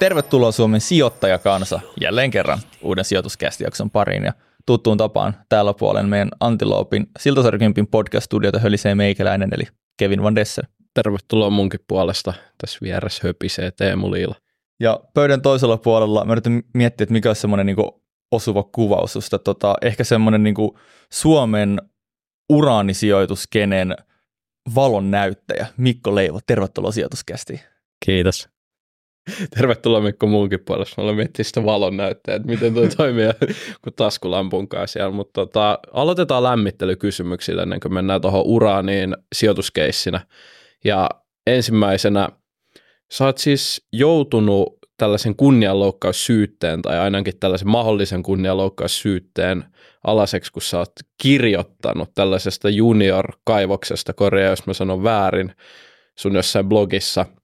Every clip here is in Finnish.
Tervetuloa Suomen sijoittajakansa jälleen kerran uuden sijoituskästijakson pariin ja tuttuun tapaan täällä puolen meidän Antiloopin Siltasarkympin podcast-studiota hölisee meikäläinen eli Kevin Van Dessen. Tervetuloa munkin puolesta. Tässä vieressä höpisee Teemu Liila. Ja pöydän toisella puolella mä yritän miettiä, että mikä olisi semmoinen niin osuva kuvaus, että tota, ehkä semmoinen niin Suomen uraanisijoituskenen valon näyttäjä Mikko Leivo. Tervetuloa sijoituskästiin. Kiitos. Tervetuloa Mikko muunkin puolesta. Mä olen miettinyt sitä valon näyttäjä, että miten tuo toimii kun taskulampun kanssa siellä. Mutta tota, aloitetaan lämmittelykysymyksillä ennen kuin mennään tuohon uraaniin sijoituskeissinä. Ja ensimmäisenä, sä oot siis joutunut tällaisen kunnianloukkaussyytteen tai ainakin tällaisen mahdollisen kunnianloukkaussyytteen alaseksi, kun sä oot kirjoittanut tällaisesta junior-kaivoksesta, korjaa jos mä sanon väärin, sun jossain blogissa –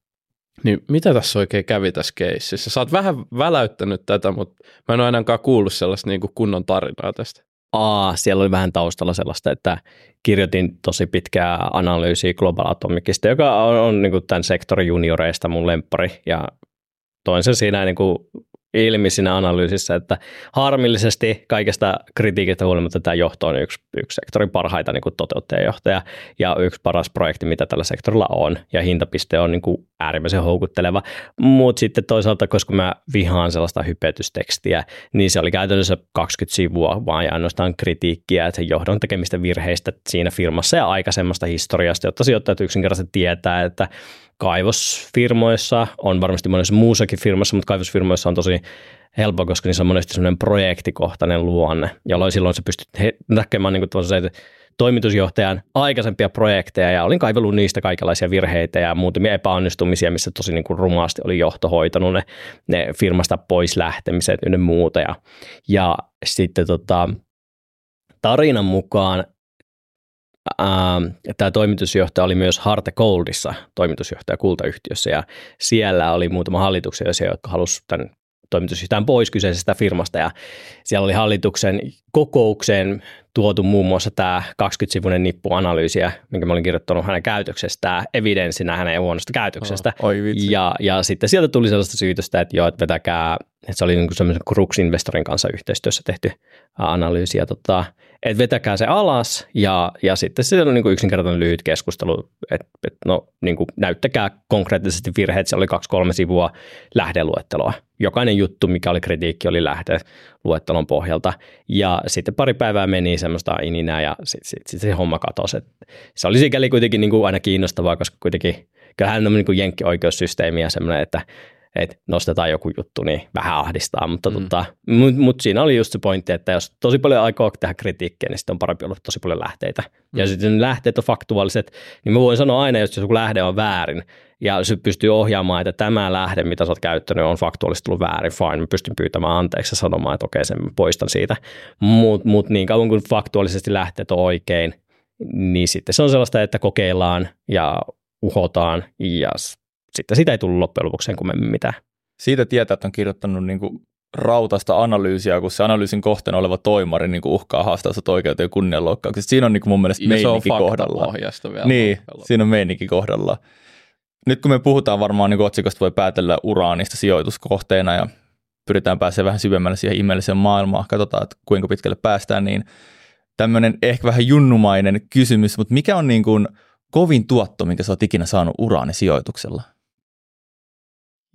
niin mitä tässä oikein kävi tässä keississä? Sä oot vähän väläyttänyt tätä, mutta mä en ole ainakaan kuullut sellaista niin kuin kunnon tarinaa tästä. Aa, siellä oli vähän taustalla sellaista, että kirjoitin tosi pitkää analyysiä Global Atomicista, joka on, on niin kuin tämän sektorin junioreista mun lemppari, ja toin sen siinä niin kuin ilmi siinä analyysissä, että harmillisesti kaikesta kritiikistä huolimatta tämä johto on yksi, yksi sektorin parhaita niin toteuttajajohtaja ja yksi paras projekti, mitä tällä sektorilla on. Ja hintapiste on niin kuin äärimmäisen houkutteleva. Mutta sitten toisaalta, koska mä vihaan sellaista hypetystekstiä, niin se oli käytännössä 20 sivua vaan ja ainoastaan kritiikkiä, että sen johdon tekemistä virheistä siinä firmassa ja aikaisemmasta historiasta, jotta sijoittajat yksinkertaisesti tietää, että kaivosfirmoissa, on varmasti monessa muussakin firmassa, mutta kaivosfirmoissa on tosi helppo, koska niissä on monesti sellainen projektikohtainen luonne, jolloin silloin se pystyt näkemään niin kuin se, toimitusjohtajan aikaisempia projekteja ja olin kaivellut niistä kaikenlaisia virheitä ja muutamia epäonnistumisia, missä tosi niin kuin rumaasti oli johto hoitanut ne, ne firmasta pois lähtemiset ja muuta. Ja, ja sitten tota, tarinan mukaan tämä toimitusjohtaja oli myös Harte Goldissa toimitusjohtaja kultayhtiössä ja siellä oli muutama hallituksen jotka halusivat tämän toimitusjohtajan pois kyseisestä firmasta ja siellä oli hallituksen kokoukseen tuotu muun muassa tämä 20-sivuinen nippuanalyysiä, minkä mä olin kirjoittanut hänen käytöksestään, evidenssinä hänen huonosta käytöksestä. Oh, oi vitsi. Ja, ja sitten sieltä tuli sellaista syytöstä, että joo, että vetäkää, että se oli niin kuin semmoisen Crux-investorin kanssa yhteistyössä tehty analyysi, ja tota, että vetäkää se alas, ja, ja sitten se on niin kuin yksinkertainen lyhyt keskustelu, että, että no, niin kuin näyttäkää konkreettisesti virheet, se oli kaksi-kolme sivua lähdeluetteloa. Jokainen juttu, mikä oli kritiikki, oli lähdeluettelon pohjalta, ja sitten pari päivää meni semmoista ininää ja sitten sit, sit se homma katosi. Et se oli sikäli kuitenkin niin kuin aina kiinnostavaa, koska kuitenkin kyllähän on niin jenkkioikeussysteemi ja semmoinen, että että nostetaan joku juttu, niin vähän ahdistaa, mutta mm. tota, mut, mut siinä oli just se pointti, että jos tosi paljon aikoo tehdä kritiikkiä, niin sitten on parempi olla tosi paljon lähteitä. Mm. Ja sitten lähteet on faktuaaliset, niin mä voin sanoa aina, jos joku lähde on väärin, ja se pystyy ohjaamaan, että tämä lähde, mitä sä oot käyttänyt, on faktuaalisesti tullut väärin, fine, mä pystyn pyytämään anteeksi ja sanomaan, että okei, sen poistan siitä. Mutta mut niin kauan kuin faktuaalisesti lähteet on oikein, niin sitten se on sellaista, että kokeillaan ja uhotaan ja sitten sitä ei tullut loppujen lopuksi sen kummemmin mitään. Siitä tietää, että on kirjoittanut niin kuin rautasta analyysiä, kun se analyysin kohteena oleva toimari niin kuin uhkaa haastaa sut oikeuteen ja kunnianloukkauksesta. Siinä on niin kuin mun mielestä meininki kohdalla. vielä. Niin, siinä on meininki kohdalla. Nyt kun me puhutaan varmaan niin otsikosta voi päätellä uraanista sijoituskohteena ja pyritään pääsemään vähän syvemmälle siihen ihmeelliseen maailmaan, katsotaan, että kuinka pitkälle päästään, niin tämmöinen ehkä vähän junnumainen kysymys, mutta mikä on niin kuin kovin tuotto, minkä sä oot ikinä saanut uraanisijoituksella?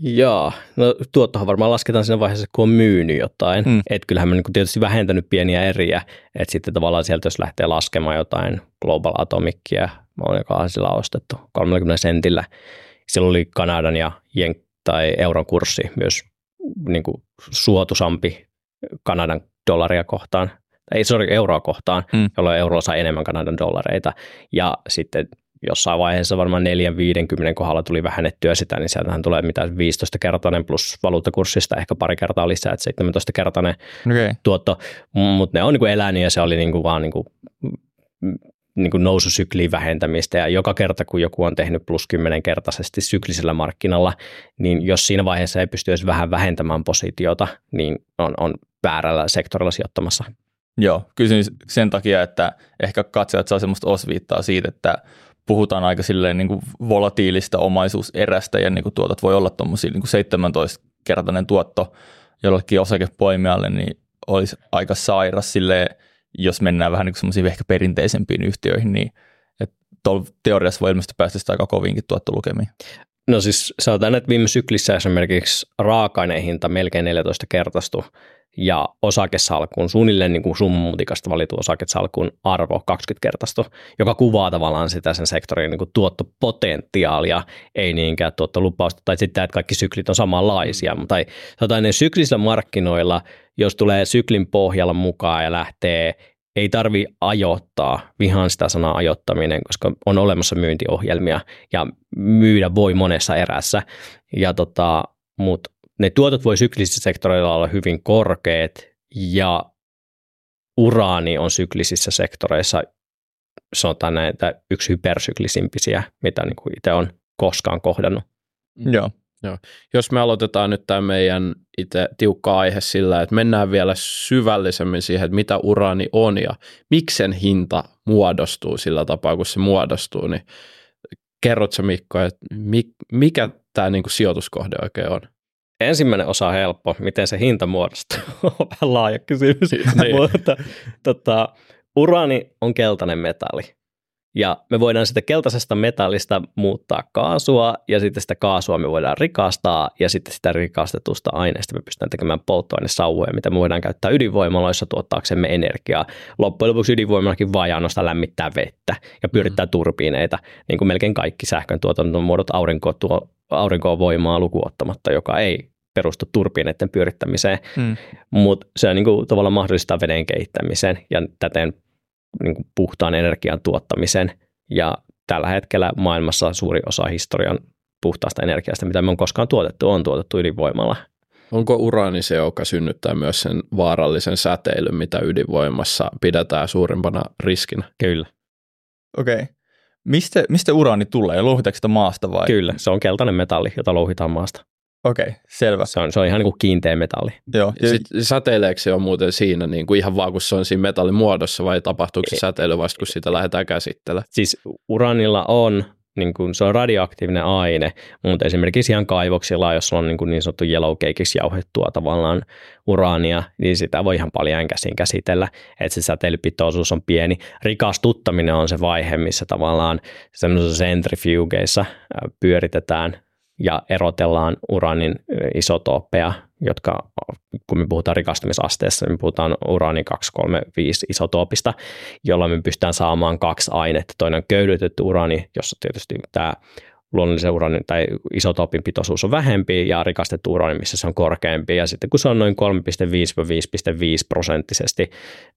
Joo, no tuottohan varmaan lasketaan siinä vaiheessa, kun on myynyt jotain. Mm. Että kyllähän mä niin tietysti vähentänyt pieniä eriä, että sitten tavallaan sieltä jos lähtee laskemaan jotain Global Atomicia, joka sillä ostettu 30 sentillä. Silloin oli Kanadan ja Jen, tai euron kurssi myös niin kuin suotusampi Kanadan dollaria kohtaan, ei sorry, euroa kohtaan, mm. jolloin euro saa enemmän Kanadan dollareita. Ja sitten jossain vaiheessa varmaan 4-50 kohdalla tuli vähennettyä sitä, niin sieltähän tulee mitä 15-kertainen plus valuuttakurssista ehkä pari kertaa lisää, että 17-kertainen okay. tuotto, mutta ne on niin elänyt ja se oli niin kuin vaan niin kuin, niin kuin noususykliin vähentämistä ja joka kerta kun joku on tehnyt plus 10 kertaisesti syklisellä markkinalla, niin jos siinä vaiheessa ei pysty edes vähän vähentämään positiota, niin on, on väärällä sektorilla sijoittamassa. Joo, kysyn sen takia, että ehkä katsojat saa semmoista osviittaa siitä, että puhutaan aika silleen niin kuin volatiilista omaisuuserästä ja niin kuin tuotot voi olla tuommoisia niin 17 kertainen tuotto jollekin osakepoimijalle, niin olisi aika sairas sille, jos mennään vähän niin semmoisiin ehkä perinteisempiin yhtiöihin, niin että teoriassa voi ilmeisesti päästä aika kovinkin tuottolukemiin. No siis sanotaan, että viime syklissä esimerkiksi raaka-aineen hinta melkein 14 kertaistui ja osakesalkuun, suunnilleen niin kuin summutikasta valitu osakesalkuun arvo 20 kertaistu, joka kuvaa tavallaan sitä sen sektorin niin kuin tuottopotentiaalia, ei niinkään tuottolupausta, tai sitten että kaikki syklit on samanlaisia, mm. tai sanotaan ne syklisillä markkinoilla, jos tulee syklin pohjalla mukaan ja lähtee ei tarvi ajoittaa, vihaan sitä sanaa ajoittaminen, koska on olemassa myyntiohjelmia ja myydä voi monessa erässä. Ja tota, mutta ne tuotot voi syklisissä sektoreilla olla hyvin korkeat ja uraani on syklisissä sektoreissa sanotaan näitä yksi hypersyklisimpiä, mitä niin kuin itse on koskaan kohdannut. Mm. Joo. Joo. Jos me aloitetaan nyt tämä meidän itse tiukka aihe sillä, että mennään vielä syvällisemmin siihen, että mitä uraani on ja miksi sen hinta muodostuu sillä tapaa, kun se muodostuu, niin kerrotko Mikko, että mikä tämä niinku sijoituskohde oikein on? Ensimmäinen osa on helppo, miten se hinta muodostuu. on vähän laaja kysymys, niin. mutta tota, uraani on keltainen metalli. Ja me voidaan sitä keltaisesta metallista muuttaa kaasua, ja sitten sitä kaasua me voidaan rikastaa, ja sitten sitä rikastetusta aineesta me pystytään tekemään polttoainesauvoja, mitä me voidaan käyttää ydinvoimaloissa tuottaaksemme energiaa. Loppujen lopuksi ydinvoimallakin vaan ainoastaan lämmittää vettä ja pyörittää mm. turbiineita, niin kuin melkein kaikki sähkön tuotantomuodot aurinko tuo, aurinkovoimaa lukuottamatta, joka ei perustu turbiineiden pyörittämiseen, mm. mutta se niin kuin, tavallaan mahdollistaa veden kehittämisen ja täten niin kuin puhtaan energian tuottamisen. Ja tällä hetkellä maailmassa suuri osa historian puhtaasta energiasta, mitä me on koskaan tuotettu, on tuotettu ydinvoimalla. Onko uraani se, joka synnyttää myös sen vaarallisen säteilyn, mitä ydinvoimassa pidetään suurimpana riskinä? Kyllä. Okei. Okay. Mistä, mistä uraani tulee? Louhitaanko sitä maasta vai? Kyllä, se on keltainen metalli, jota louhitaan maasta. Okei, okay, selvä. Se on, se on ihan niin kuin kiinteä metalli. Joo. Ja sitten säteileekö se on muuten siinä niin kuin ihan vaan kun se on siinä metallin muodossa vai tapahtuuko se säteily vasta kun sitä lähdetään käsittelemään? Siis uranilla on, niin kuin, se on radioaktiivinen aine, mutta esimerkiksi ihan kaivoksilla, jos on niin, kuin niin sanottu yellow cakeiksi jauhettua tavallaan uraania, niin sitä voi ihan paljon käsin käsitellä, että se säteilypitoisuus on pieni. Rikastuttaminen on se vaihe, missä tavallaan semmoisissa centrifugeissa pyöritetään ja erotellaan uranin isotooppeja, jotka kun me puhutaan rikastumisasteessa, me puhutaan uraani 235 isotoopista, jolla me pystytään saamaan kaksi ainetta. Toinen on köydytetty uraani, jossa tietysti tämä luonnollisen uraanin tai isotoopin pitoisuus on vähempi ja rikastettu uraani, missä se on korkeampi. Ja sitten kun se on noin 3,5-5,5 prosenttisesti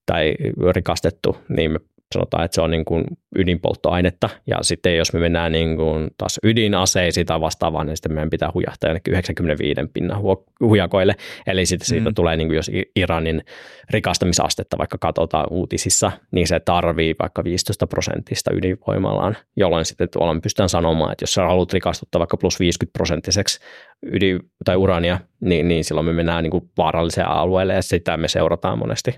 tai rikastettu, niin me sanotaan, että se on niin kuin ydinpolttoainetta, ja sitten jos me mennään niin kuin taas ydinaseisiin tai vastaavaan, niin sitten meidän pitää hujahtaa jonnekin 95 pinnan hujakoille, eli sitten siitä mm. tulee, niin kuin jos Iranin rikastamisastetta vaikka katsotaan uutisissa, niin se tarvii vaikka 15 prosentista ydinvoimallaan, jolloin sitten tuolla pystytään sanomaan, että jos sä haluat rikastuttaa vaikka plus 50 prosenttiseksi ydin- tai urania, niin, niin silloin me mennään niin kuin vaaralliseen alueelle, ja sitä me seurataan monesti.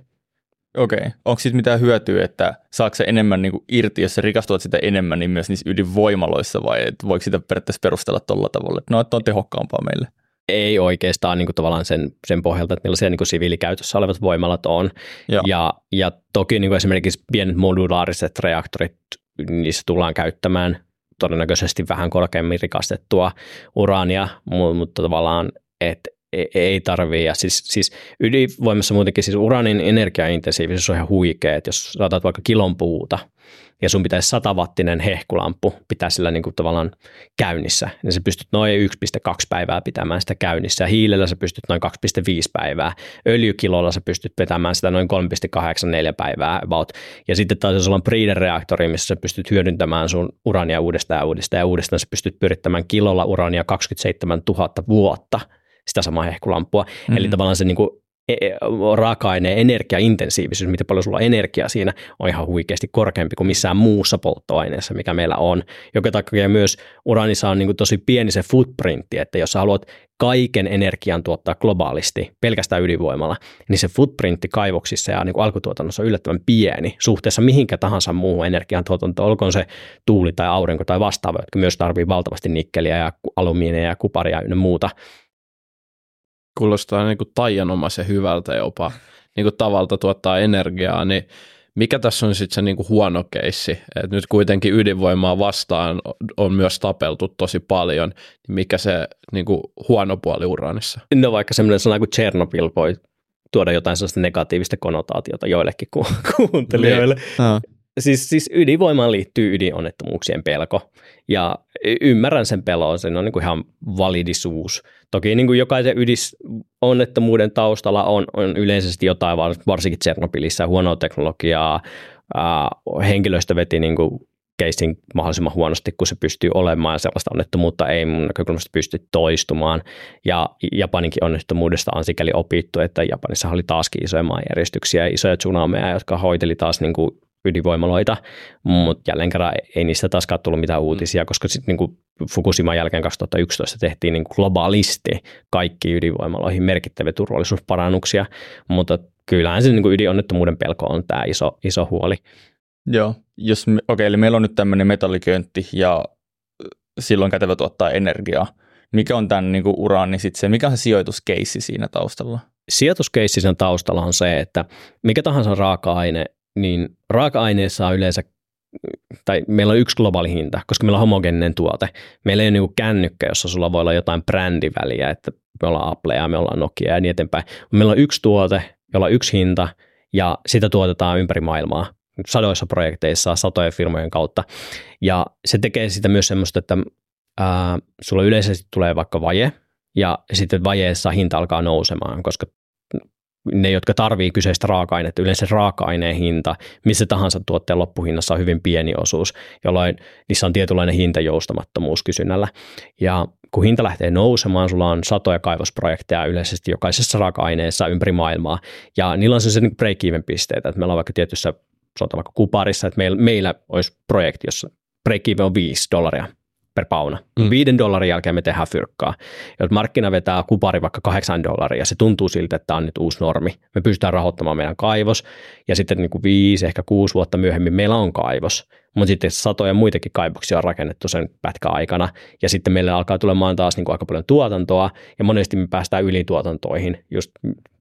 Okei. Okay. Onko siitä mitään hyötyä, että saako se enemmän niin kuin irti, jos sä rikastuat sitä enemmän, niin myös niissä ydinvoimaloissa vai et voiko sitä periaatteessa perustella tuolla tavalla, että no, että on tehokkaampaa meille? Ei oikeastaan niin kuin tavallaan sen, sen pohjalta, että millaisia niin kuin siviilikäytössä olevat voimalat on. Ja, ja toki niin kuin esimerkiksi pienet modulaariset reaktorit, niissä tullaan käyttämään todennäköisesti vähän korkeammin rikastettua uraania, mutta tavallaan, että ei tarvii. Ja siis, siis ydinvoimassa muutenkin siis uranin energiaintensiivisyys on ihan huikea, että jos saatat vaikka kilon puuta ja sun pitäisi satavattinen hehkulampu pitää sillä niin kuin tavallaan käynnissä, niin sä pystyt noin 1,2 päivää pitämään sitä käynnissä ja hiilellä sä pystyt noin 2,5 päivää, öljykilolla sä pystyt pitämään sitä noin 3,84 päivää about. Ja sitten taas jos ollaan Breeder-reaktori, missä sä pystyt hyödyntämään sun urania uudestaan ja uudestaan ja uudestaan sä pystyt pyrittämään kilolla urania 27 000 vuotta – sitä samaa hehkulampua. Mm-hmm. Eli tavallaan se niin kuin e, e, raaka-aineen energiaintensiivisyys, miten paljon sulla on energiaa siinä, on ihan huikeasti korkeampi kuin missään muussa polttoaineessa, mikä meillä on. Joka takia myös uranissa on niin kuin tosi pieni se footprintti, että jos sä haluat kaiken energian tuottaa globaalisti pelkästään ydinvoimalla, niin se footprintti kaivoksissa ja niin kuin alkutuotannossa on yllättävän pieni suhteessa mihinkä tahansa muuhun energiantuotantoon, olkoon se tuuli tai aurinko tai vastaava, jotka myös tarvii valtavasti nikkeliä ja alumiinia ja kuparia ja muuta kuulostaa niin kuin taianomaisen hyvältä jopa niin kuin tavalta tuottaa energiaa, niin mikä tässä on sitten se niin kuin huono keissi? Et nyt kuitenkin ydinvoimaa vastaan on myös tapeltu tosi paljon, niin mikä se niin kuin huono puoli uraanissa? No vaikka semmoinen sana kuin Chernobyl voi tuoda jotain sellaista negatiivista konnotaatiota joillekin ku- kuuntelijoille. No. Siis, siis ydinvoimaan liittyy ydinonnettomuuksien pelko ja ymmärrän sen pelon, se on niin kuin ihan validisuus. Toki niin kuin jokaisen ydinonnettomuuden taustalla on, on yleisesti jotain, varsinkin Tsernobylissä, huonoa teknologiaa, ää, henkilöstö veti niin kuin keissin mahdollisimman huonosti, kun se pystyy olemaan, sellaista onnettomuutta ei mun näkökulmasta pysty toistumaan. Ja Japaninkin onnettomuudesta on sikäli opittu, että Japanissa oli taaskin isoja maanjäristyksiä ja isoja tsunameja, jotka hoiteli taas niin kuin ydinvoimaloita, mutta jälleen kerran ei niistä taaskaan tullut mitään uutisia, koska sitten niin Fukushima jälkeen 2011 tehtiin niin kuin globaalisti kaikki ydinvoimaloihin merkittäviä turvallisuusparannuksia, mutta kyllähän se niin kuin ydinonnettomuuden pelko on tämä iso, iso huoli. Joo, jos okei, eli meillä on nyt tämmöinen metalliköntti ja silloin kätevä tuottaa energiaa. Mikä on tämän niin kuin uraani niin sitten se, mikä on se sijoituskeissi siinä taustalla? Sijoituskeissi sen taustalla on se, että mikä tahansa raaka-aine, niin raaka-aineessa on yleensä tai meillä on yksi globaali hinta, koska meillä on homogeeninen tuote. Meillä ei ole niin kännykkä, jossa sulla voi olla jotain brändiväliä, että me ollaan Apple ja me ollaan Nokia ja niin eteenpäin. Meillä on yksi tuote, jolla on yksi hinta ja sitä tuotetaan ympäri maailmaa sadoissa projekteissa, satojen firmojen kautta. Ja se tekee sitä myös semmoista, että ää, sulla yleisesti tulee vaikka vaje, ja sitten vajeessa hinta alkaa nousemaan, koska ne, jotka tarvii kyseistä raaka-ainetta, yleensä raaka-aineen hinta, missä tahansa tuotteen loppuhinnassa on hyvin pieni osuus, jolloin niissä on tietynlainen hintajoustamattomuus kysynnällä. Ja kun hinta lähtee nousemaan, sulla on satoja kaivosprojekteja yleisesti jokaisessa raaka-aineessa ympäri maailmaa, ja niillä on se niin break-even pisteitä, että meillä on vaikka tietyssä sanotaan vaikka kuparissa, että meillä, meillä olisi projekti, jossa break on 5 dollaria per pauna. Mm. Viiden dollarin jälkeen me tehdään fyrkkaa. Jos markkina vetää kupari vaikka kahdeksan dollaria, se tuntuu siltä, että tämä on nyt uusi normi. Me pystytään rahoittamaan meidän kaivos, ja sitten niin kuin viisi, ehkä kuusi vuotta myöhemmin meillä on kaivos mutta sitten satoja muitakin kaivoksia on rakennettu sen pätkän aikana, ja sitten meillä alkaa tulemaan taas niin kuin aika paljon tuotantoa, ja monesti me päästään ylituotantoihin. Just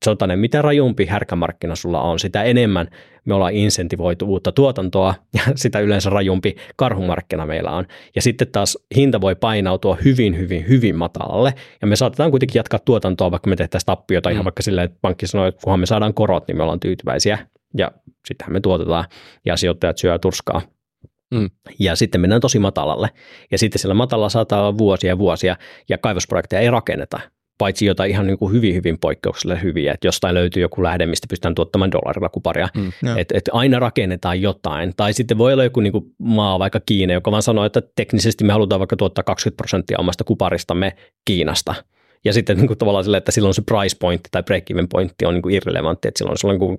sanotaan, että mitä rajumpi härkämarkkina sulla on, sitä enemmän me ollaan insentivoitu uutta tuotantoa, ja sitä yleensä rajumpi karhumarkkina meillä on. Ja sitten taas hinta voi painautua hyvin, hyvin, hyvin matalalle, ja me saatetaan kuitenkin jatkaa tuotantoa, vaikka me tehtäisiin tappiota mm. ihan vaikka silleen, että pankki sanoo, että kunhan me saadaan korot, niin me ollaan tyytyväisiä, ja sittenhän me tuotetaan, ja sijoittajat syö turskaa Mm. Ja sitten mennään tosi matalalle. Ja sitten siellä matalalla saattaa olla vuosia ja vuosia, ja kaivosprojekteja ei rakenneta, paitsi jotain ihan niin kuin hyvin, hyvin poikkeuksellisen hyviä, että jostain löytyy joku lähde, mistä pystytään tuottamaan dollarilla kuparia. Mm, että et aina rakennetaan jotain. Tai sitten voi olla joku niin kuin maa, vaikka Kiina, joka vaan sanoo, että teknisesti me halutaan vaikka tuottaa 20 prosenttia omasta kuparistamme Kiinasta – ja sitten niin kuin tavallaan sille, että silloin se price point tai break even pointti on niin kuin irrelevantti, että silloin se on niin kuin,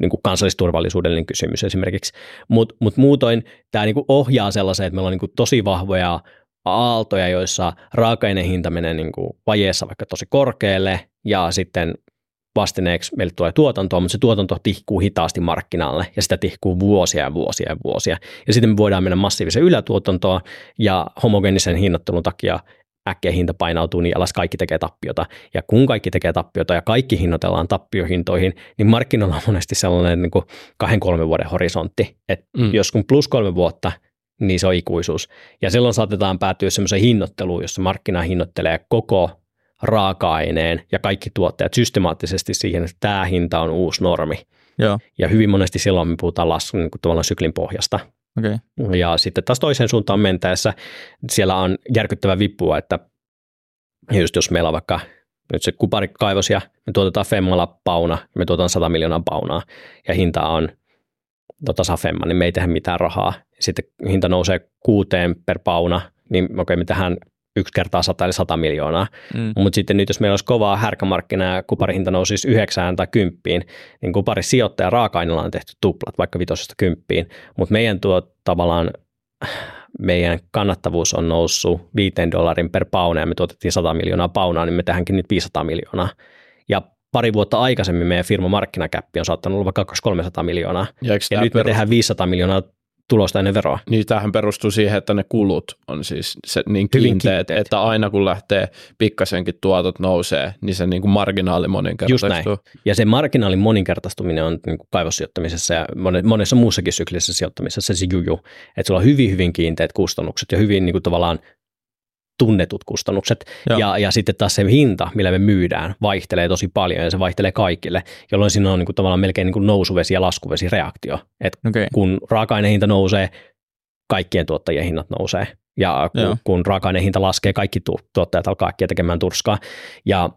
niin kuin kansallisturvallisuudellinen kysymys esimerkiksi. Mutta mut muutoin tämä niin kuin ohjaa sellaiseen, että meillä on niin kuin tosi vahvoja aaltoja, joissa raaka hinta menee niin kuin vajeessa vaikka tosi korkealle ja sitten vastineeksi meille tulee tuotantoa, mutta se tuotanto tihkuu hitaasti markkinalle ja sitä tihkuu vuosia ja vuosia ja vuosia. Ja sitten me voidaan mennä massiivisen ylätuotantoon ja homogeenisen hinnoittelun takia äkkiä hinta painautuu, niin alas kaikki tekee tappiota. Ja kun kaikki tekee tappiota ja kaikki hinnoitellaan tappiohintoihin, niin markkinoilla on monesti sellainen niin kuin kahden kolmen vuoden horisontti. Että mm. jos kun plus kolme vuotta, niin se on ikuisuus. Ja silloin saatetaan päätyä semmoiseen hinnoitteluun, jossa markkina hinnoittelee koko raaka-aineen ja kaikki tuotteet systemaattisesti siihen, että tämä hinta on uusi normi. Joo. Ja hyvin monesti silloin me puhutaan laskun niin kuin syklin pohjasta. Okay. Ja sitten taas toiseen suuntaan mentäessä siellä on järkyttävä vippua, että just jos meillä on vaikka nyt se kuparikaivos ja me tuotetaan Femmalla pauna, me tuotetaan 100 miljoonaa paunaa ja hinta on tota, Femma, niin me ei tehdä mitään rahaa. Sitten hinta nousee kuuteen per pauna, niin okei, okay, me tehdään yksi kertaa 100 eli 100 miljoonaa. Mm. Mutta sitten nyt jos meillä olisi kovaa härkämarkkina ja kuparihinta nousisi yhdeksään tai kymppiin, niin kupari sijoittaja raaka on tehty tuplat, vaikka vitosesta kymppiin. Mutta meidän tuo tavallaan meidän kannattavuus on noussut 5 dollarin per pauna ja me tuotettiin 100 miljoonaa paunaa, niin me tehdäänkin nyt 500 miljoonaa. Ja pari vuotta aikaisemmin meidän firman markkinakäppi on saattanut olla vaikka 300 miljoonaa. Ja, ja nyt me tehdään 500 miljoonaa tulosta ennen veroa. Niin tähän perustuu siihen, että ne kulut on siis se niin kiinteät, kiinteät. että aina kun lähtee pikkasenkin tuotot nousee, niin se niin kuin marginaali moninkertaistuu. Ja se marginaalin moninkertaistuminen on niin kuin kaivossijoittamisessa ja mone- monessa muussakin syklisessä sijoittamisessa se juju, että sulla on hyvin, hyvin kiinteät kustannukset ja hyvin niin kuin tavallaan tunnetut kustannukset. Joo. Ja, ja sitten taas se hinta, millä me myydään, vaihtelee tosi paljon ja se vaihtelee kaikille, jolloin siinä on niin kuin tavallaan melkein niin kuin nousuvesi ja laskuvesi reaktio. Et Okei. kun raaka-ainehinta nousee, kaikkien tuottajien hinnat nousee. Ja Joo. kun, kun raaka-ainehinta laskee, kaikki tu- tuottajat alkaa äkkiä tekemään turskaa. Ja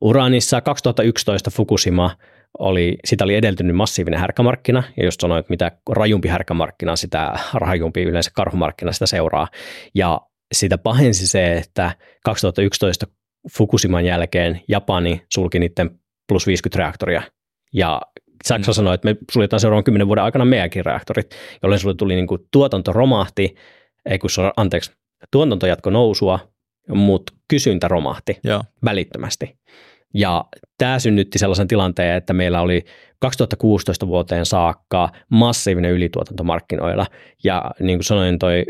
Uranissa 2011 Fukushima oli, sitä oli edeltynyt massiivinen härkämarkkina, ja just sanoin, että mitä rajumpi härkämarkkina, sitä rajumpi yleensä karhumarkkina sitä seuraa. Ja sitä pahensi se, että 2011 Fukushiman jälkeen Japani sulki niiden plus 50 reaktoria. Ja Saksa Mm. sanoi, että me suljetaan seuraavan kymmenen vuoden aikana meidänkin reaktorit, jolloin sulle tuli niin kuin tuotanto romahti, ei kun anteeksi, tuotanto jatko nousua, mutta kysyntä romahti Joo. välittömästi. Ja tämä synnytti sellaisen tilanteen, että meillä oli 2016 vuoteen saakka massiivinen ylituotanto markkinoilla. Ja niin kuin sanoin, toi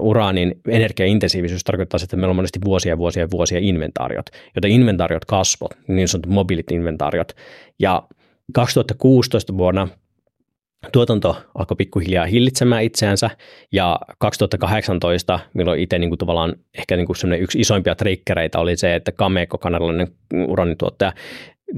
uraanin energiaintensiivisyys tarkoittaa, sitä, että meillä on monesti vuosia vuosia vuosia inventaariot, joten inventaariot kasvot, niin sanotut mobiilit inventaariot. Ja 2016 vuonna tuotanto alkoi pikkuhiljaa hillitsemään itseänsä ja 2018, milloin itse niin kuin tavallaan ehkä niin kuin yksi isoimpia triggereitä oli se, että Cameco, kanadalainen uranituottaja,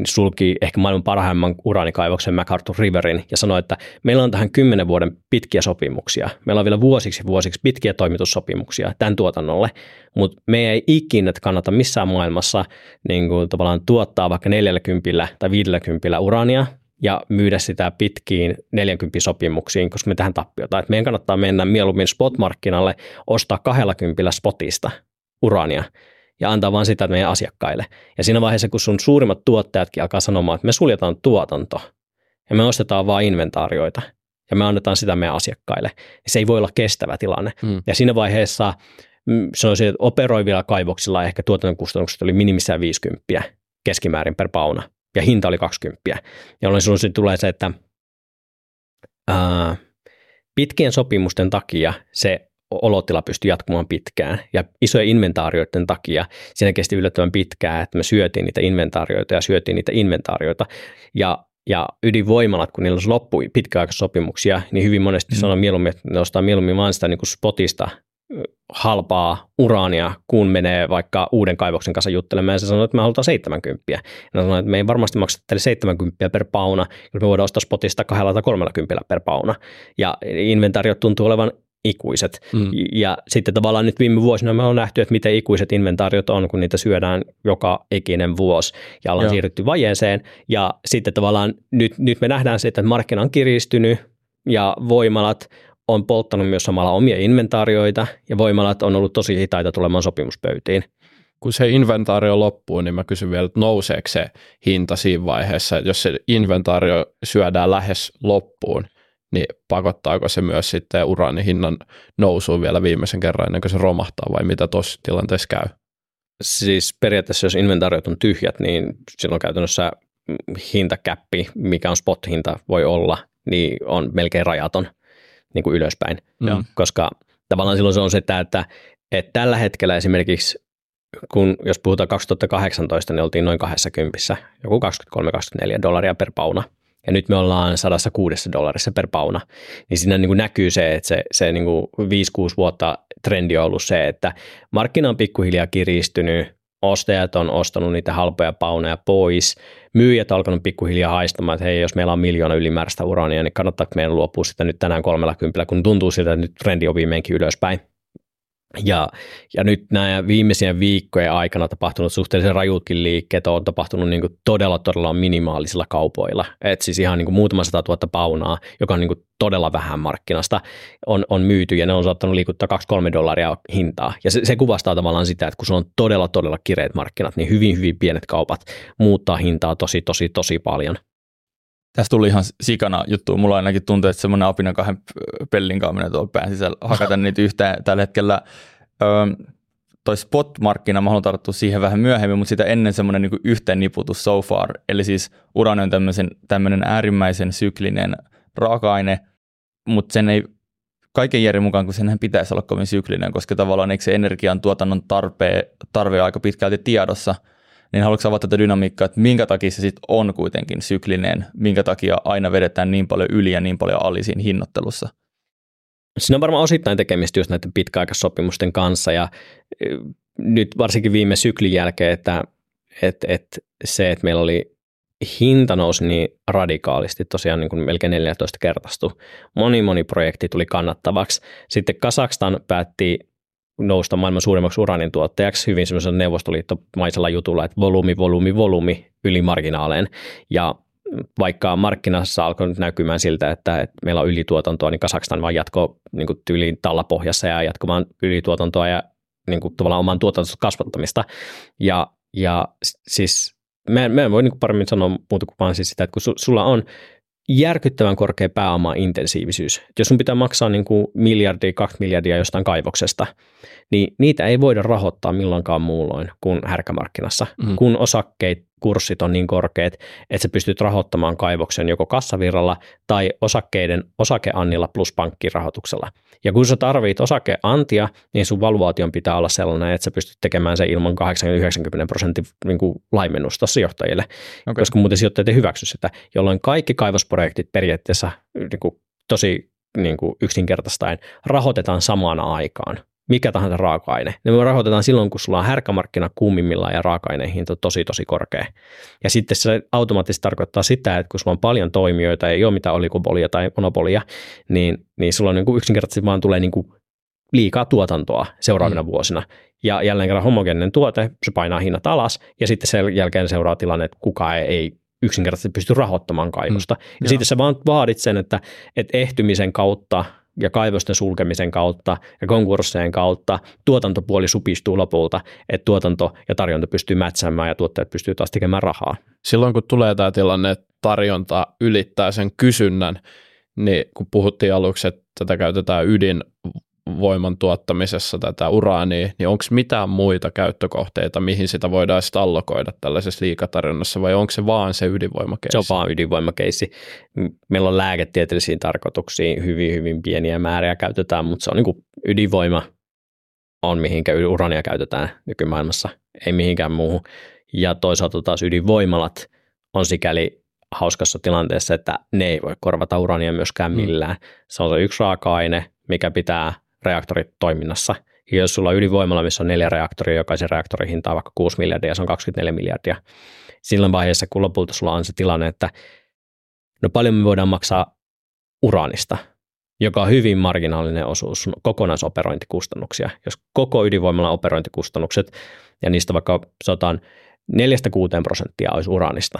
sulki ehkä maailman parhaimman uranikaivoksen MacArthur Riverin ja sanoi, että meillä on tähän kymmenen vuoden pitkiä sopimuksia. Meillä on vielä vuosiksi vuosiksi pitkiä toimitussopimuksia tämän tuotannolle, mutta me ei ikinä kannata missään maailmassa niin kuin tavallaan tuottaa vaikka 40 tai 50 urania ja myydä sitä pitkiin 40 sopimuksiin, koska me tähän tappiota. Et meidän kannattaa mennä mieluummin spot-markkinalle, ostaa 20 spotista urania ja antaa vaan sitä meidän asiakkaille. Ja siinä vaiheessa, kun sun suurimmat tuottajatkin alkaa sanomaan, että me suljetaan tuotanto ja me ostetaan vaan inventaarioita ja me annetaan sitä meidän asiakkaille, niin se ei voi olla kestävä tilanne. Mm. Ja siinä vaiheessa mm, sanoisin, että operoivilla kaivoksilla ehkä tuotantokustannukset oli minimissään 50 keskimäärin per pauna ja hinta oli 20. Jolloin sitten tulee se, että ää, pitkien sopimusten takia se olotila pystyi jatkumaan pitkään ja isojen inventaarioiden takia siinä kesti yllättävän pitkään, että me syötiin niitä inventaarioita ja syötiin niitä inventaarioita ja ja ydinvoimalat, kun niillä loppui pitkäaikaissopimuksia, niin hyvin monesti mm. sanoo mieluummin, että ne ostaa mieluummin vain sitä niin kuin spotista halpaa uraania, kun menee vaikka uuden kaivoksen kanssa juttelemaan, ja se sanoo, että me halutaan 70. Ja sanoo, että me ei varmasti makseta teille 70 per pauna, jos me voidaan ostaa spotista 230 per pauna. Ja inventaariot tuntuu olevan ikuiset. Mm. Ja sitten tavallaan nyt viime vuosina me on nähty, että miten ikuiset inventaariot on, kun niitä syödään joka ikinen vuosi ja ollaan Joo. siirrytty vajeeseen. Ja sitten tavallaan nyt, nyt me nähdään se, että markkina on kiristynyt ja voimalat on polttanut myös samalla omia inventaarioita ja voimalat on ollut tosi hitaita tulemaan sopimuspöytiin. kun se inventaario loppuu, niin mä kysyn vielä, että nouseeko se hinta siinä vaiheessa, että jos se inventaario syödään lähes loppuun, niin pakottaako se myös sitten uraanin hinnan nousuun vielä viimeisen kerran ennen kuin se romahtaa vai mitä tuossa tilanteessa käy? Siis periaatteessa jos inventaariot on tyhjät, niin silloin käytännössä hintakäppi, mikä on spot-hinta voi olla, niin on melkein rajaton niin kuin ylöspäin. Joo. Koska tavallaan silloin se on se, että, että, että tällä hetkellä esimerkiksi, kun jos puhutaan 2018, niin oltiin noin 20, joku 23-24 dollaria per pauna. Ja nyt me ollaan 106 dollarissa per pauna. Niin siinä niin kuin näkyy se, että se, se niin kuin 5-6 vuotta trendi on ollut se, että markkina on pikkuhiljaa kiristynyt, ostajat on ostanut niitä halpoja pauneja pois, myyjät on alkanut pikkuhiljaa haistamaan, että hei, jos meillä on miljoona ylimääräistä urania, niin kannattaako meidän luopua sitä nyt tänään 30, kun tuntuu siltä, että nyt trendi on viimeinkin ylöspäin. Ja, ja nyt nämä viimeisien viikkojen aikana tapahtunut suhteellisen rajutkin liikkeet on tapahtunut niin kuin todella, todella minimaalisilla kaupoilla. Et siis ihan niin kuin muutama sata tuhatta paunaa, joka on niin kuin todella vähän markkinasta, on, on myyty ja ne on saattanut liikuttaa 2-3 dollaria hintaa. Ja se, se kuvastaa tavallaan sitä, että kun se on todella, todella kireät markkinat, niin hyvin, hyvin pienet kaupat muuttaa hintaa tosi, tosi, tosi paljon. Tässä tuli ihan sikana juttu. Mulla ainakin tuntuu, että semmoinen apina kahden pellin kaaminen tuolla pään sisällä hakata niitä yhteen tällä hetkellä. Öö, toi spot-markkina, mä haluan tarttua siihen vähän myöhemmin, mutta sitä ennen semmoinen niin yhteen niputus so far. Eli siis urani on tämmöisen, tämmöinen äärimmäisen syklinen raaka-aine, mutta sen ei kaiken järjen mukaan, kun senhän pitäisi olla kovin syklinen, koska tavallaan eikö se energian tuotannon tarpe, tarve on aika pitkälti tiedossa, niin haluatko avata tätä dynamiikkaa, että minkä takia se sitten on kuitenkin syklinen, minkä takia aina vedetään niin paljon yli ja niin paljon ali siinä hinnoittelussa? Siinä on varmaan osittain tekemistä just näiden pitkäaikaissopimusten kanssa ja nyt varsinkin viime syklin jälkeen, että, että, että se, että meillä oli hinta nousi niin radikaalisti, tosiaan niin kuin melkein 14 kertaistu. Moni, moni projekti tuli kannattavaksi. Sitten Kasakstan päätti nousta maailman suurimmaksi uranin tuottajaksi hyvin semmoisella neuvostoliittomaisella jutulla, että volyymi, volyymi, volyymi yli marginaaleen. Ja vaikka markkinassa alkoi nyt näkymään siltä, että, että meillä on ylituotantoa, niin Kasakstan vaan jatkoi niin kuin tyyliin tallapohjassa ja jatkumaan ylituotantoa ja niin kuin tavallaan oman tuotantonsa kasvattamista. Ja, ja siis mä, mä en voi niin paremmin sanoa muuta kuin vaan siis sitä, että kun su, sulla on järkyttävän korkea pääoma-intensiivisyys. Jos sun pitää maksaa niin kuin miljardia, kaksi miljardia jostain kaivoksesta, niin niitä ei voida rahoittaa milloinkaan muulloin kuin härkämarkkinassa, mm. kun osakkeet kurssit on niin korkeat, että sä pystyt rahoittamaan kaivoksen joko kassavirralla tai osakkeiden osakeannilla plus pankkirahoituksella. Ja kun sä tarvit osakeantia, niin sun valuaation pitää olla sellainen, että sä pystyt tekemään se ilman 80-90 prosentin niin laimennusta sijoittajille, okay. koska muuten sijoittajat ei hyväksy sitä, jolloin kaikki kaivosprojektit periaatteessa niin kuin, tosi niin kuin yksinkertaistaen rahoitetaan samaan aikaan mikä tahansa raaka-aine. Ne me rahoitetaan silloin, kun sulla on härkämarkkina kuumimmillaan ja raaka-aineen hinta tosi tosi korkea. Ja sitten se automaattisesti tarkoittaa sitä, että kun sulla on paljon toimijoita, ei ole mitään olikopolia tai monopolia, niin, niin sulla on niin kuin yksinkertaisesti vaan tulee niin kuin liikaa tuotantoa seuraavina mm. vuosina. Ja jälleen kerran homogeeninen tuote, se painaa hinnat alas, ja sitten sen jälkeen seuraa tilanne, että kukaan ei, ei yksinkertaisesti pysty rahoittamaan kaivosta. Mm. Ja Joo. sitten sä vaan vaadit sen, että, että ehtymisen kautta ja kaivosten sulkemisen kautta ja konkurssien kautta tuotantopuoli supistuu lopulta, että tuotanto ja tarjonta pystyy mätsäämään ja tuotteet pystyy taas tekemään rahaa. Silloin kun tulee tämä tilanne, että tarjonta ylittää sen kysynnän, niin kun puhuttiin aluksi, että tätä käytetään ydin voiman tuottamisessa tätä uraania, niin onko mitään muita käyttökohteita, mihin sitä voidaan sitten allokoida tällaisessa liikatarjonnassa, vai onko se vaan se ydinvoimakeissi? Se on vaan ydinvoimakeissi. Meillä on lääketieteellisiin tarkoituksiin hyvin, hyvin pieniä määriä käytetään, mutta se on niin kuin ydinvoima on, mihinkä urania käytetään nykymaailmassa, ei mihinkään muuhun. Ja toisaalta taas ydinvoimalat on sikäli hauskassa tilanteessa, että ne ei voi korvata urania myöskään mm. millään. Mm. Se on se yksi raaka-aine, mikä pitää reaktorit toiminnassa. Ja jos sulla on ydinvoimalla, missä on neljä reaktoria, jokaisen reaktorin hinta on vaikka 6 miljardia, se on 24 miljardia. Silloin vaiheessa, kun lopulta sulla on se tilanne, että no paljon me voidaan maksaa uraanista, joka on hyvin marginaalinen osuus sun kokonaisoperointikustannuksia. Jos koko ydinvoimalla operointikustannukset, ja niistä vaikka sanotaan 4-6 prosenttia olisi uraanista,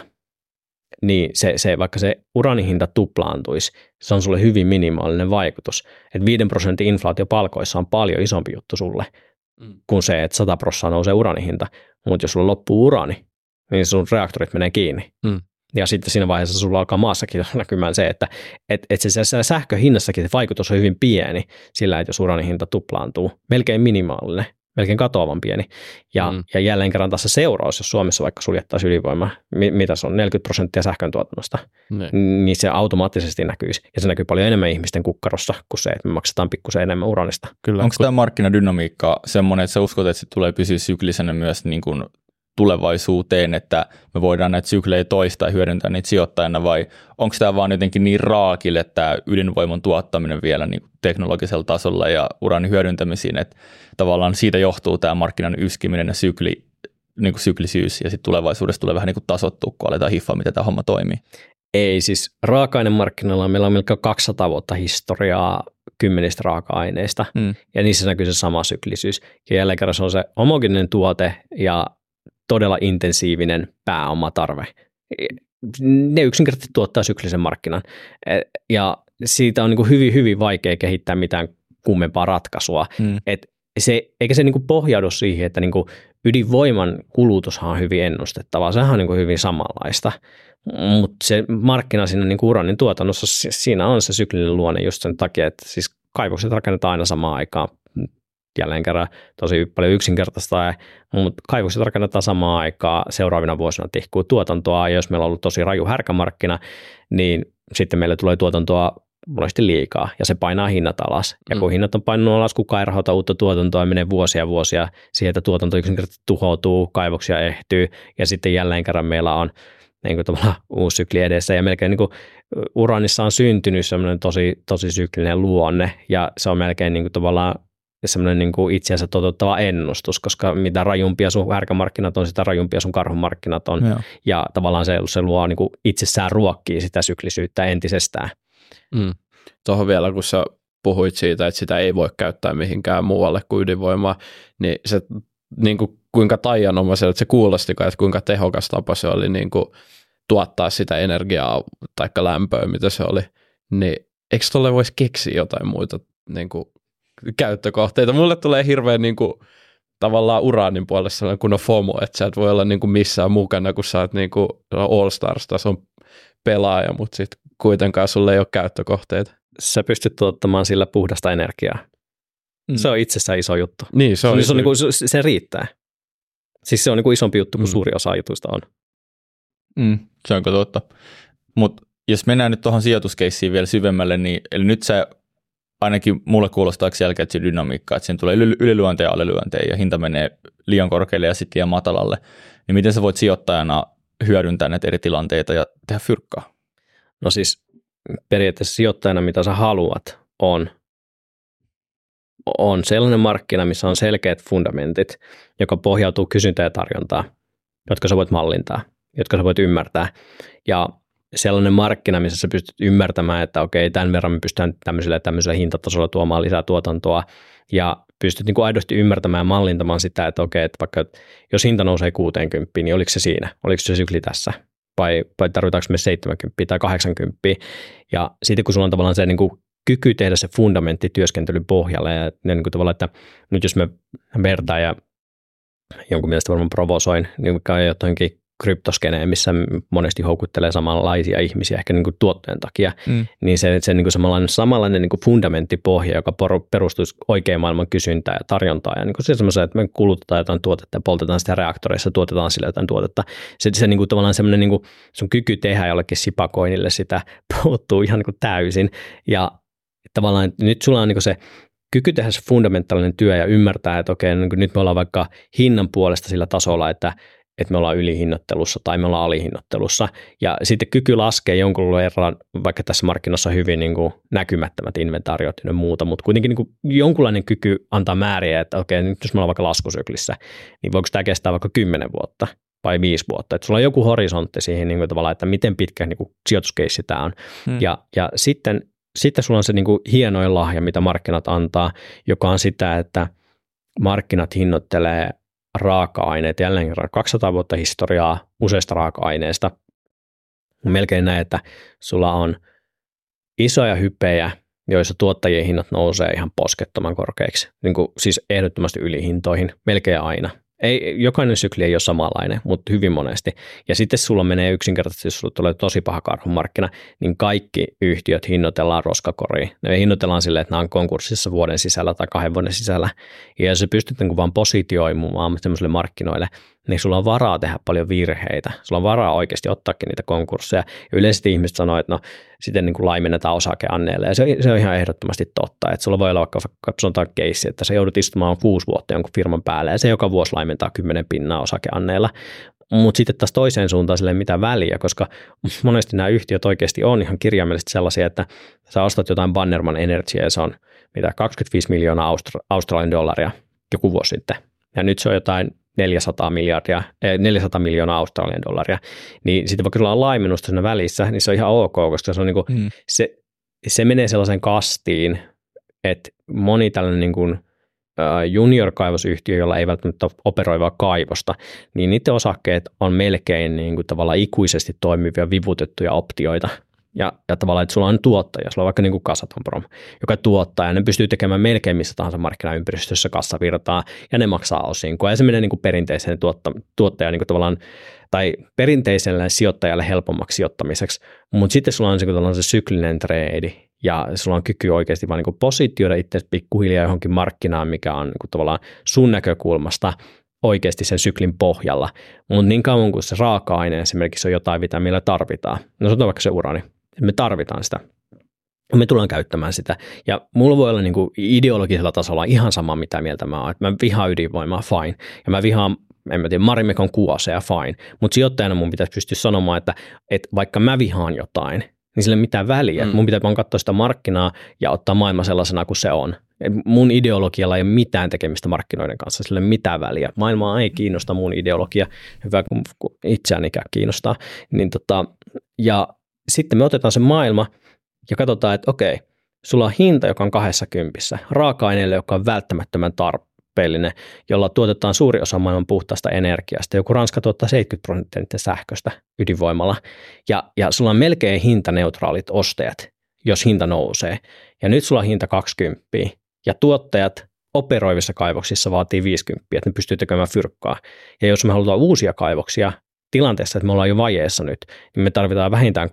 niin se, se, vaikka se uranihinta tuplaantuisi, se on sulle hyvin minimaalinen vaikutus. Että 5 prosentin inflaatio palkoissa on paljon isompi juttu sulle mm. kuin se, että 100 prosenttia nousee uranihinta. Mutta jos sulla loppuu urani, niin sun reaktorit menee kiinni. Mm. Ja sitten siinä vaiheessa sulla alkaa maassakin näkymään se, että et, et se, se sähköhinnassakin se vaikutus on hyvin pieni sillä, että jos uranihinta tuplaantuu, melkein minimaalinen melkein katoavan pieni. Ja, mm. ja jälleen kerran tässä seuraus, jos Suomessa vaikka suljettaisiin ydinvoima, mitä se on, 40 prosenttia sähkön tuotannosta, ne. niin se automaattisesti näkyisi. Ja se näkyy paljon enemmän ihmisten kukkarossa kuin se, että me maksetaan pikkusen enemmän uranista. Kyllä. Onko tämä markkinadynamiikka semmoinen, että sä uskot, että se tulee pysyä syklisenä myös niin kuin tulevaisuuteen, että me voidaan näitä syklejä toistaa ja hyödyntää niitä sijoittajana, vai onko tämä vaan jotenkin niin raakille, että ydinvoiman tuottaminen vielä niin teknologisella tasolla ja uranin hyödyntämisiin, että tavallaan siitä johtuu tämä markkinan yskiminen ja sykli, niin kuin syklisyys, ja sitten tulevaisuudessa tulee vähän niin kuin tasottua, kun aletaan hiffaa, miten tämä homma toimii. Ei, siis raaka-ainemarkkinoilla meillä on melkein 200 vuotta historiaa kymmenistä raaka-aineista, mm. ja niissä näkyy se sama syklisyys. Ja jälleen kerran se on se homogeeninen tuote ja todella intensiivinen pääomatarve. Ne yksinkertaisesti tuottaa syklisen markkinan. E, ja siitä on niin kuin hyvin, hyvin vaikea kehittää mitään kummempaa ratkaisua. Mm. Et se, eikä se niin kuin pohjaudu siihen, että niin kuin ydinvoiman kulutushan on hyvin ennustettavaa. Sehän on niin kuin hyvin samanlaista. Mutta se markkina siinä niin kuin uranin tuotannossa, siinä on se syklinen luonne just sen takia, että siis kaivokset rakennetaan aina samaan aikaan jälleen kerran tosi paljon yksinkertaista, mutta kaivokset rakennetaan samaan aikaan seuraavina vuosina tihkuu tuotantoa, ja jos meillä on ollut tosi raju härkämarkkina, niin sitten meille tulee tuotantoa monesti liikaa ja se painaa hinnat alas. Ja kun mm. hinnat on painunut alas, kukaan ei rahoita uutta tuotantoa, menee vuosia vuosia siihen, että tuotanto yksinkertaisesti tuhoutuu, kaivoksia ehtyy ja sitten jälleen kerran meillä on niin kuin uusi sykli edessä ja melkein niin kuin uranissa on syntynyt semmoinen tosi, tosi syklinen luonne ja se on melkein niin kuin tavallaan semmoinen niin kuin itseänsä toteuttava ennustus, koska mitä rajumpia sun härkämarkkinat on, sitä rajumpia sun karhumarkkinat on. Joo. Ja tavallaan se, se luo niin kuin itsessään ruokkii sitä syklisyyttä entisestään. Mm. Tuohon vielä, kun sä puhuit siitä, että sitä ei voi käyttää mihinkään muualle kuin ydinvoimaa, niin se niin kuin kuinka taianomaisella, että se kuulosti, että kuinka tehokas tapa se oli niin kuin tuottaa sitä energiaa tai lämpöä, mitä se oli, niin eikö tuolle voisi keksiä jotain muita niin kuin käyttökohteita? Mulle tulee hirveän niin kuin, tavallaan uraanin puolesta sellainen kun on FOMO, että sä et voi olla niin kuin missään mukana, kun sä oot niin kuin All Stars-tason pelaaja, mutta sitten kuitenkaan sulle ei ole käyttökohteita. Sä pystyt tuottamaan sillä puhdasta energiaa. Mm. Se on itsessään iso juttu. Niin, se, on se, on niin kuin, se riittää. Siis se on niin kuin isompi juttu kuin mm. suuri osa jutuista on. Mm, se onko totta. Mutta jos mennään nyt tuohon sijoituskeissiin vielä syvemmälle, niin eli nyt se ainakin mulle kuulostaa jälkeen se dynamiikka, että siinä tulee ylilyönteen ja alilyönteen ja hinta menee liian korkealle ja sitten liian matalalle, niin miten sä voit sijoittajana hyödyntää näitä eri tilanteita ja tehdä fyrkkaa? No siis periaatteessa sijoittajana, mitä sä haluat, on, on sellainen markkina, missä on selkeät fundamentit, joka pohjautuu kysyntään ja tarjontaan, jotka sä voit mallintaa, jotka sä voit ymmärtää. Ja sellainen markkina, missä sä pystyt ymmärtämään, että okei, tämän verran me pystytään tämmöisellä tämmöisellä hintatasolla tuomaan lisää tuotantoa, ja pystyt niin kuin aidosti ymmärtämään ja mallintamaan sitä, että okei, että vaikka jos hinta nousee 60, niin oliko se siinä, oliko se sykli tässä, vai, vai tarvitaanko me 70 tai 80, ja sitten kun sulla on tavallaan se niin kuin kyky tehdä se fundamentti työskentelyn pohjalle, ja niin kuin tavallaan, että nyt jos me vertaan ja jonkun mielestä varmaan provosoin, niin jotenkin kryptoskeneen, missä monesti houkuttelee samanlaisia ihmisiä ehkä niin kuin tuotteen takia, mm. niin se, se niin kuin samanlainen, samanlainen niin kuin fundamenttipohja, joka perustuisi oikein maailman kysyntään ja tarjontaan ja niin kuin se semmoisen, että me kulutetaan jotain tuotetta ja poltetaan sitä reaktoreissa, tuotetaan sille jotain tuotetta. Se, se niin kuin tavallaan semmoinen niin kuin sun kyky tehdä jollekin sipakoinille sitä puuttuu ihan niin kuin täysin ja tavallaan nyt sulla on niin kuin se kyky tehdä se fundamentaalinen työ ja ymmärtää, että okei, niin nyt me ollaan vaikka hinnan puolesta sillä tasolla, että että me ollaan ylihinnottelussa tai me ollaan alihinnottelussa. Ja sitten kyky laskee jonkun verran, vaikka tässä markkinassa hyvin niin kuin näkymättömät inventaariot ja muuta, mutta kuitenkin niin kuin jonkunlainen kyky antaa määriä, että okei, nyt jos me ollaan vaikka laskusyklissä, niin voiko tämä kestää vaikka 10 vuotta vai viisi vuotta. Että sulla on joku horisontti siihen niin kuin tavallaan, että miten pitkä niin kuin sijoituskeissi tämä on. Hmm. Ja, ja sitten, sitten sulla on se niin kuin hienoin lahja, mitä markkinat antaa, joka on sitä, että markkinat hinnoittelee raaka-aineet, jälleen kerran 200 vuotta historiaa useista raaka-aineista. Melkein näin, että sulla on isoja hypejä, joissa tuottajien hinnat nousee ihan poskettoman korkeiksi, niin kuin siis ehdottomasti ylihintoihin, melkein aina. Ei, jokainen sykli ei ole samanlainen, mutta hyvin monesti. Ja sitten sulla menee yksinkertaisesti, jos sulla tulee tosi paha karhumarkkina, niin kaikki yhtiöt hinnoitellaan roskakoriin. Ne hinnoitellaan silleen, että nämä on konkurssissa vuoden sisällä tai kahden vuoden sisällä. Ja jos sä pystyt niin vaan positioimaan sellaisille markkinoille, niin sulla on varaa tehdä paljon virheitä. Sulla on varaa oikeasti ottaakin niitä konkursseja. Ja yleisesti ihmiset sanoo, että no sitten niin kuin laimennetaan osakeanneille. Ja se, se on ihan ehdottomasti totta. Että sulla voi olla vaikka, sanotaan keissi, että sä joudut istumaan kuusi vuotta jonkun firman päälle ja se joka vuosi laimentaa kymmenen pinnaa osakeanneilla. Mutta sitten taas toiseen suuntaan sille mitä väliä, koska monesti nämä yhtiöt oikeasti on ihan kirjaimellisesti sellaisia, että sä ostat jotain Bannerman Energy ja se on mitä 25 miljoonaa Austra- Australian dollaria joku vuosi sitten. Ja nyt se on jotain 400, miljardia, 400 miljoonaa Australian dollaria, niin sitten vaikka sulla on laimennusta siinä välissä, niin se on ihan ok, koska se, on niin kuin, mm. se, se menee sellaisen kastiin, että moni tällainen niin kuin, junior-kaivosyhtiö, jolla ei välttämättä ole operoivaa kaivosta, niin niiden osakkeet on melkein niin kuin tavallaan ikuisesti toimivia vivutettuja optioita – ja, ja tavallaan, että sulla on tuottaja, sulla on vaikka niin kuin Kasatonprom, joka tuottaa ja ne pystyy tekemään melkein missä tahansa markkinaympäristössä kassavirtaa ja ne maksaa osinkoa ja se menee niin kuin perinteiseen tuotta, tuottaja niin kuin tavallaan tai perinteiselle sijoittajalle helpommaksi sijoittamiseksi, mutta sitten sulla on se, se syklinen trade ja sulla on kyky oikeasti vaan niin positioida itse pikkuhiljaa johonkin markkinaan, mikä on niin kuin tavallaan sun näkökulmasta oikeasti sen syklin pohjalla, mutta niin kauan kuin se raaka-aine esimerkiksi on jotain, mitä meillä tarvitaan, no sanotaan vaikka se urani, me tarvitaan sitä. me tullaan käyttämään sitä. Ja mulla voi olla niin kuin ideologisella tasolla ihan sama, mitä mieltä mä oon. Että mä vihaan ydinvoimaa, fine. Ja mä vihaan en mä tiedä, Marimekon kuoseja, fine. Mutta sijoittajana mun pitäisi pystyä sanomaan, että, että vaikka mä vihaan jotain, niin sille ei mitään väliä. Mm. Mun pitää vaan katsoa sitä markkinaa ja ottaa maailma sellaisena kuin se on. Mun ideologialla ei ole mitään tekemistä markkinoiden kanssa, sille mitään väliä. Maailmaa ei kiinnosta mun ideologia, hyvä kun itseään ikään kiinnostaa. Niin tota, ja sitten me otetaan se maailma ja katsotaan, että okei, sulla on hinta, joka on kahdessa kympissä, raaka-aineille, joka on välttämättömän tarpeellinen, jolla tuotetaan suuri osa maailman puhtaasta energiasta. Joku Ranska tuottaa 70 prosenttia sähköstä ydinvoimalla. Ja, ja sulla on melkein hintaneutraalit ostajat, jos hinta nousee. Ja nyt sulla on hinta 20, ja tuottajat operoivissa kaivoksissa vaatii 50, että ne pystyy tekemään fyrkkaa. Ja jos me halutaan uusia kaivoksia, tilanteessa, että me ollaan jo vajeessa nyt, niin me tarvitaan vähintään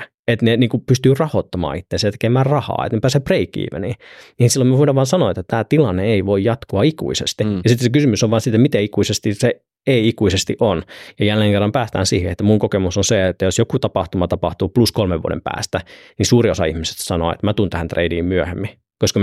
6-70. Että ne niin kuin pystyy rahoittamaan itseänsä ja tekemään rahaa, että ne pääsee break eveniin. Niin silloin me voidaan vaan sanoa, että tämä tilanne ei voi jatkua ikuisesti. Mm. Ja sitten se kysymys on vaan siitä, miten ikuisesti se ei ikuisesti on. Ja jälleen kerran päästään siihen, että mun kokemus on se, että jos joku tapahtuma tapahtuu plus kolmen vuoden päästä, niin suuri osa ihmisistä sanoo, että mä tuun tähän tradeen myöhemmin, koska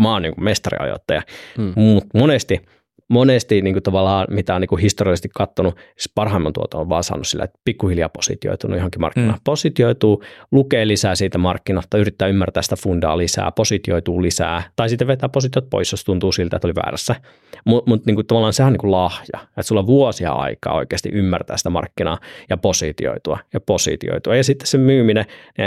mä oon niin mestariajoittaja. Mm. Mutta monesti monesti niin kuin tavallaan, mitä on niin kuin historiallisesti katsonut, siis parhaimman tuoton on vaan saanut sillä, että pikkuhiljaa positioitunut johonkin markkinaan. Mm. Positioituu, lukee lisää siitä markkinasta, yrittää ymmärtää sitä fundaa lisää, positioituu lisää, tai sitten vetää positiot pois, jos tuntuu siltä, että oli väärässä. Mutta mut, niin kuin, tavallaan sehän on niin kuin lahja, että sulla on vuosia aikaa oikeasti ymmärtää sitä markkinaa ja positioitua ja positioitua. Ja sitten se myyminen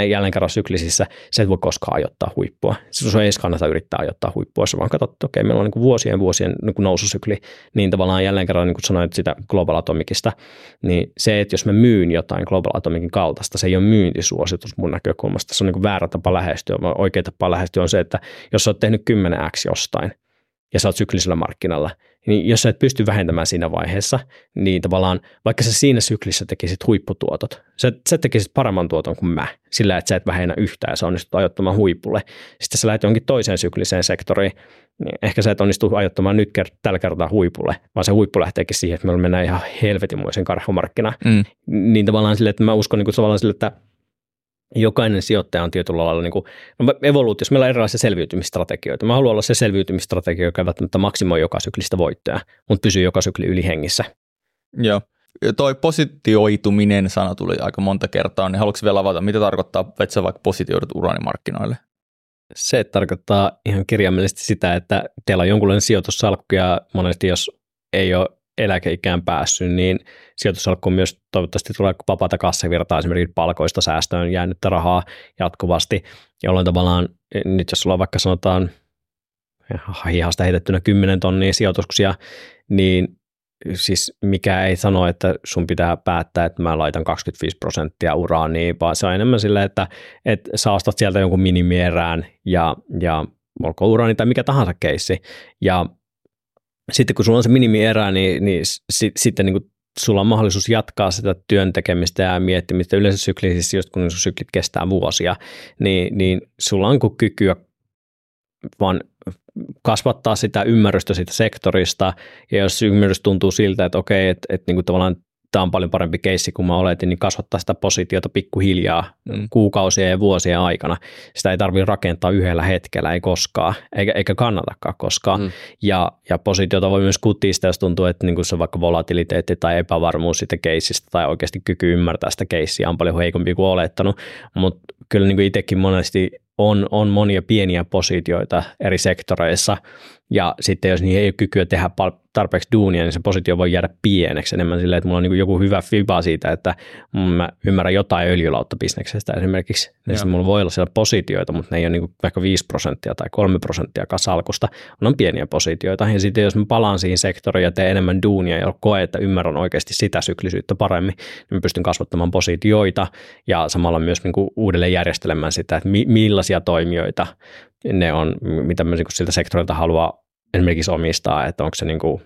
jälleen kerran syklisissä, se et voi koskaan ajoittaa huippua. Se ei edes kannata yrittää ajoittaa huippua, jos vaan katsot, että okei, meillä on niin kuin vuosien vuosien niin kuin sykli, niin tavallaan jälleen kerran, niin kuin sanoit sitä Global Atomicista, niin se, että jos mä myyn jotain Global Atomicin kaltaista, se ei ole myyntisuositus mun näkökulmasta, se on niin kuin väärä tapa lähestyä, vaan oikea tapa lähestyä on se, että jos sä oot tehnyt 10x jostain, ja sä oot syklisellä markkinalla, niin jos sä et pysty vähentämään siinä vaiheessa, niin tavallaan vaikka sä siinä syklissä tekisit huipputuotot, sä, sä tekisit paremman tuoton kuin mä, sillä että sä et vähennä yhtään ja sä onnistut ajoittamaan huipulle. Sitten sä lähdet jonkin toiseen sykliseen sektoriin, niin ehkä sä et onnistu ajoittamaan nyt kert- tällä kertaa huipulle, vaan se huippu lähteekin siihen, että me mennään ihan helvetinmoisen karhumarkkina. Mm. Niin tavallaan sille, että mä uskon niin kuin tavallaan sille, että jokainen sijoittaja on tietyllä lailla niin kuin, no evoluutiossa meillä on erilaisia selviytymistrategioita. Mä haluan olla se selviytymistrategia, joka ei välttämättä maksimoi joka syklistä voittoja, mutta pysyy joka sykli yli hengissä. Joo. Ja toi positioituminen sana tuli aika monta kertaa, niin haluatko vielä avata, mitä tarkoittaa, että sä vaikka positioidut uraanimarkkinoille? Se tarkoittaa ihan kirjaimellisesti sitä, että teillä on jonkunlainen sijoitussalkku ja monesti jos ei ole eläkeikään päässyt, niin sijoitusalkku myös toivottavasti tulee vapaata kassavirtaa esimerkiksi palkoista säästöön jäänyttä rahaa jatkuvasti, jolloin tavallaan nyt jos sulla on vaikka sanotaan hihasta heitettynä 10 tonnia sijoituksia, niin siis mikä ei sano, että sun pitää päättää, että mä laitan 25 prosenttia uraaniin, vaan se on enemmän sillä, että, että sä ostat sieltä jonkun minimierään ja, ja olkoon uraani tai mikä tahansa keissi, ja sitten kun sulla on se minimierä, niin, niin si, sitten niin sulla on mahdollisuus jatkaa sitä työn tekemistä ja miettimistä. Yleensä syklisissä, just kun syklit kestää vuosia, niin, niin sulla on kykyä vaan kasvattaa sitä ymmärrystä siitä sektorista, ja jos ymmärrys tuntuu siltä, että okei, että, että niin tavallaan tämä on paljon parempi keissi kuin mä oletin, niin kasvattaa sitä positiota pikkuhiljaa mm. kuukausia ja vuosien aikana. Sitä ei tarvitse rakentaa yhdellä hetkellä, ei koskaan, eikä, eikä kannatakaan koskaan. Mm. Ja, ja positiota voi myös kutista, jos tuntuu, että niin se on vaikka volatiliteetti tai epävarmuus siitä keissistä tai oikeasti kyky ymmärtää sitä keissiä on paljon heikompi kuin olettanut. Mutta kyllä niin itsekin monesti on, on monia pieniä positioita eri sektoreissa, ja sitten jos niihin ei ole kykyä tehdä tarpeeksi duunia, niin se positio voi jäädä pieneksi enemmän silleen, että mulla on niin joku hyvä fiba siitä, että mä ymmärrän jotain öljylautta-bisneksestä esimerkiksi. Ja sitten mulla voi olla siellä positioita, mutta ne ei ole niin vaikka 5 prosenttia tai 3 prosenttia kasalkusta. On pieniä positioita. Ja sitten jos mä palaan siihen sektoriin ja teen enemmän duunia ja koe, että ymmärrän oikeasti sitä syklisyyttä paremmin, niin mä pystyn kasvattamaan positioita ja samalla myös niin kuin uudelleen järjestelemään sitä, että mi- millaisia toimijoita ne on, mitä mä niin siltä sektorilta haluaa esimerkiksi omistaa, että onko se niin kuin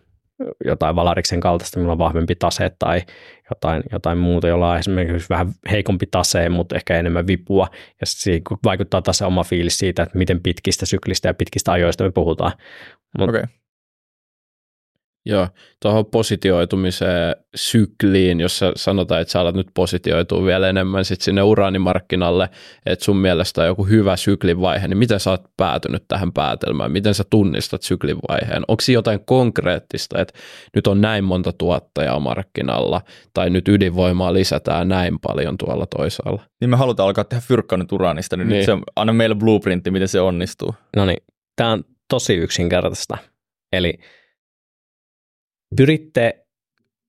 jotain Valariksen kaltaista, millä on vahvempi tase tai jotain, jotain muuta, jolla on esimerkiksi vähän heikompi tase, mutta ehkä enemmän vipua. Ja se vaikuttaa taas se oma fiilis siitä, että miten pitkistä syklistä ja pitkistä ajoista me puhutaan. Mut, okay. Joo, tuohon positioitumiseen sykliin, jossa sanotaan, että sä alat nyt positioitua vielä enemmän sit sinne uraanimarkkinalle, että sun mielestä on joku hyvä syklin vaihe, niin miten sä oot päätynyt tähän päätelmään? Miten sä tunnistat syklin vaiheen? Onko jotain konkreettista, että nyt on näin monta tuottajaa markkinalla, tai nyt ydinvoimaa lisätään näin paljon tuolla toisaalla? Niin me halutaan alkaa tehdä fyrkkaa nyt uraanista, niin, niin. nyt se anna meille blueprintti, miten se onnistuu. No niin, tämä on tosi yksinkertaista. Eli pyritte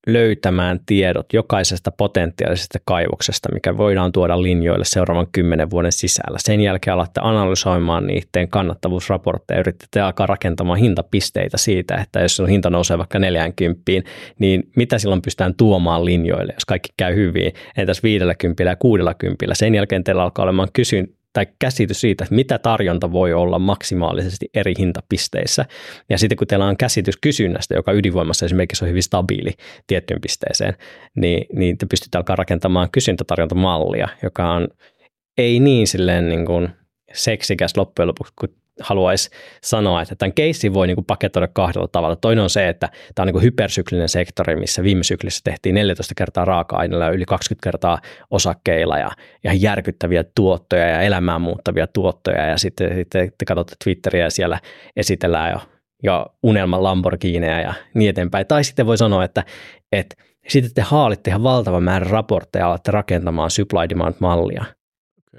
löytämään tiedot jokaisesta potentiaalisesta kaivoksesta, mikä voidaan tuoda linjoille seuraavan kymmenen vuoden sisällä. Sen jälkeen alatte analysoimaan niiden kannattavuusraportteja, yritätte alkaa rakentamaan hintapisteitä siitä, että jos on hinta nousee vaikka 40, niin mitä silloin pystytään tuomaan linjoille, jos kaikki käy hyvin, entäs 50 ja 60. Sen jälkeen teillä alkaa olemaan kysyn, tai käsitys siitä, mitä tarjonta voi olla maksimaalisesti eri hintapisteissä. Ja sitten kun teillä on käsitys kysynnästä, joka ydinvoimassa esimerkiksi on hyvin stabiili tiettyyn pisteeseen, niin, niin te pystytte alkaa rakentamaan kysyntätarjontamallia, joka on ei niin silleen niin kuin seksikäs loppujen lopuksi kuin haluaisi sanoa, että tämän keissin voi niin kuin paketoida kahdella tavalla. Toinen on se, että tämä on niin kuin hypersyklinen sektori, missä viime syklissä tehtiin 14 kertaa raaka-aineilla ja yli 20 kertaa osakkeilla ja ihan järkyttäviä tuottoja ja elämään muuttavia tuottoja ja sitten, sitten te katsotte Twitteriä ja siellä esitellään jo, jo unelman Lamborghineja ja niin eteenpäin. Tai sitten voi sanoa, että, että sitten te haalitte ihan valtavan määrän raportteja ja alatte rakentamaan supply demand mallia –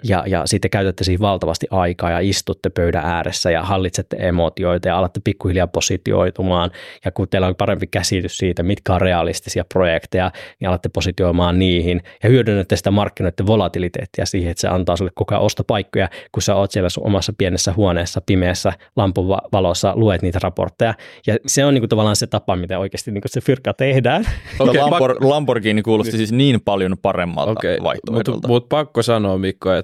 ja, ja sitten käytätte siihen valtavasti aikaa ja istutte pöydän ääressä ja hallitsette emotioita ja alatte pikkuhiljaa positioitumaan. Ja kun teillä on parempi käsitys siitä, mitkä on realistisia projekteja, niin alatte positioimaan niihin ja hyödynnätte sitä markkinoiden volatiliteettia siihen, että se antaa sinulle koko ajan ostopaikkoja, kun sä oot siellä sun omassa pienessä huoneessa pimeässä lampun valossa, luet niitä raportteja. Ja se on niin kuin tavallaan se tapa, miten oikeasti niin kuin se fyrkka tehdään. Okay, Lambor- Lamborghini kuulosti siis niin paljon paremmalta okay, vaihtoehdolta. Mutta mut pakko sanoa Mikko, että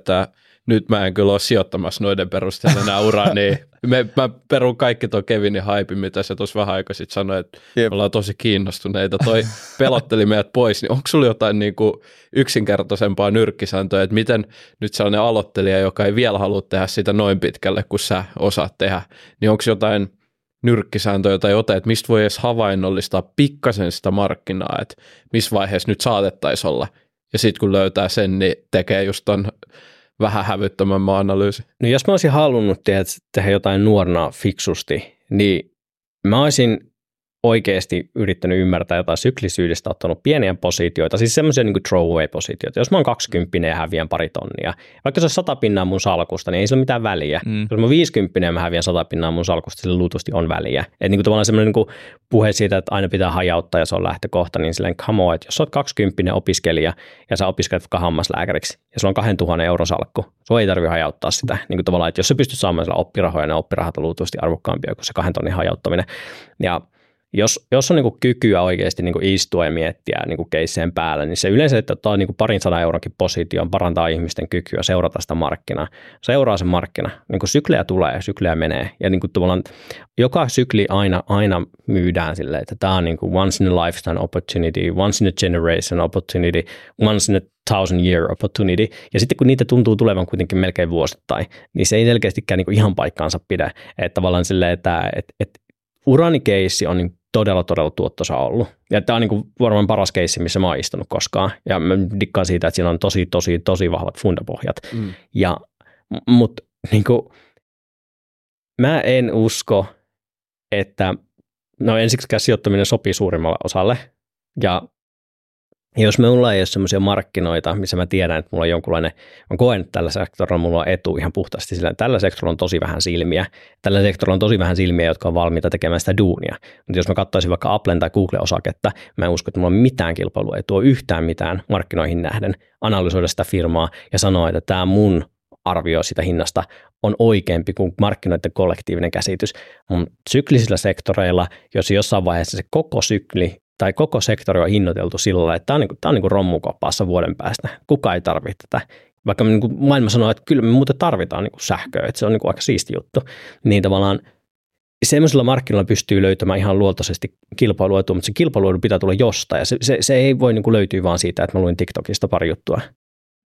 nyt mä en kyllä ole sijoittamassa noiden perusteella enää uraa, niin me, mä perun kaikki tuon Kevinin haipi, mitä se tuossa vähän aikaa sitten sanoi, että Jep. me ollaan tosi kiinnostuneita. Toi pelotteli meidät pois, niin onko sulla jotain niin kuin yksinkertaisempaa nyrkkisääntöä, että miten nyt sellainen aloittelija, joka ei vielä halua tehdä sitä noin pitkälle kuin sä osaat tehdä, niin onko jotain nyrkkisääntöjä tai jotain, että mistä voi edes havainnollistaa pikkasen sitä markkinaa, että missä vaiheessa nyt saatettaisiin olla. Ja sitten kun löytää sen, niin tekee just ton vähän hävyttömämmän analyysi. No jos mä olisin halunnut tehdä, tehdä jotain nuorna fiksusti, niin mä olisin oikeasti yrittänyt ymmärtää jotain syklisyydestä, ottanut pieniä positioita, siis semmoisia niin throwaway-positioita. Jos mä oon 20 ja häviän pari tonnia, vaikka se on 100 pinnaa mun salkusta, niin ei sillä ole mitään väliä. Mm. Jos mä oon 50 ja mä häviän 100 pinnaa mun salkusta, sillä luultavasti on väliä. Et niin kuin tavallaan semmoinen niin puhe siitä, että aina pitää hajauttaa ja se on lähtökohta, niin silleen come on, että jos sä oot 20 opiskelija ja sä opiskelet vaikka hammaslääkäriksi ja sulla on 2000 euron salkku, sun ei tarvitse hajauttaa sitä. Niin kuin tavallaan, että jos sä pystyt saamaan sillä oppirahoja, niin oppirahat on luultavasti arvokkaampia kuin se kahden tonnin hajauttaminen. Ja jos, jos on niin kuin kykyä oikeasti niin kuin istua ja miettiä niin kuin keisseen päällä, niin se yleensä, että ottaa niin kuin parin sadan euronkin position, parantaa ihmisten kykyä seurata sitä markkinaa. Seuraa sen markkina. Niin kuin syklejä tulee, syklejä menee. Ja niin kuin joka sykli aina, aina myydään silleen, että tämä on niin kuin once in a lifetime opportunity, once in a generation opportunity, once in a thousand year opportunity. Ja sitten kun niitä tuntuu tulevan kuitenkin melkein vuosittain, niin se ei selkeästikään niin kuin ihan paikkaansa pidä. Että tavallaan silleen, että et, et, uranikeissi on niin todella, todella tuottosa ollut. Ja tämä on niin kuin varmaan paras keissi, missä mä oon istunut koskaan. Ja mä dikkaan siitä, että siinä on tosi, tosi, tosi vahvat fundapohjat. Mm. Ja, mutta niin kuin, mä en usko, että no ensiksikään sijoittaminen sopii suurimmalle osalle. Ja ja jos minulla ei ole sellaisia markkinoita, missä mä tiedän, että mulla on jonkunlainen, mä koen, että tällä sektorilla mulla on etu ihan puhtaasti sillä, tällä sektorilla on tosi vähän silmiä. Tällä sektorilla on tosi vähän silmiä, jotka on valmiita tekemään sitä duunia. Mutta jos mä katsoisin vaikka Applen tai Google-osaketta, mä en usko, että mulla on mitään kilpailua, ei tuo yhtään mitään markkinoihin nähden, analysoida sitä firmaa ja sanoa, että tämä mun arvio sitä hinnasta on oikeampi kuin markkinoiden kollektiivinen käsitys. Mun syklisillä sektoreilla, jos jossain vaiheessa se koko sykli tai koko sektori on hinnoiteltu sillä lailla, että tämä on, niin kuin, tämä on niin kuin vuoden päästä. Kuka ei tarvitse tätä. Vaikka niin kuin maailma sanoo, että kyllä me muuten tarvitaan niin kuin sähköä, että se on niin kuin aika siisti juttu. Niin tavallaan semmoisilla markkinoilla pystyy löytämään ihan luontaisesti kilpailuetua, mutta se kilpailuetu pitää tulla jostain. Ja se, se, se ei voi niin kuin löytyä vaan siitä, että mä luin TikTokista pari juttua.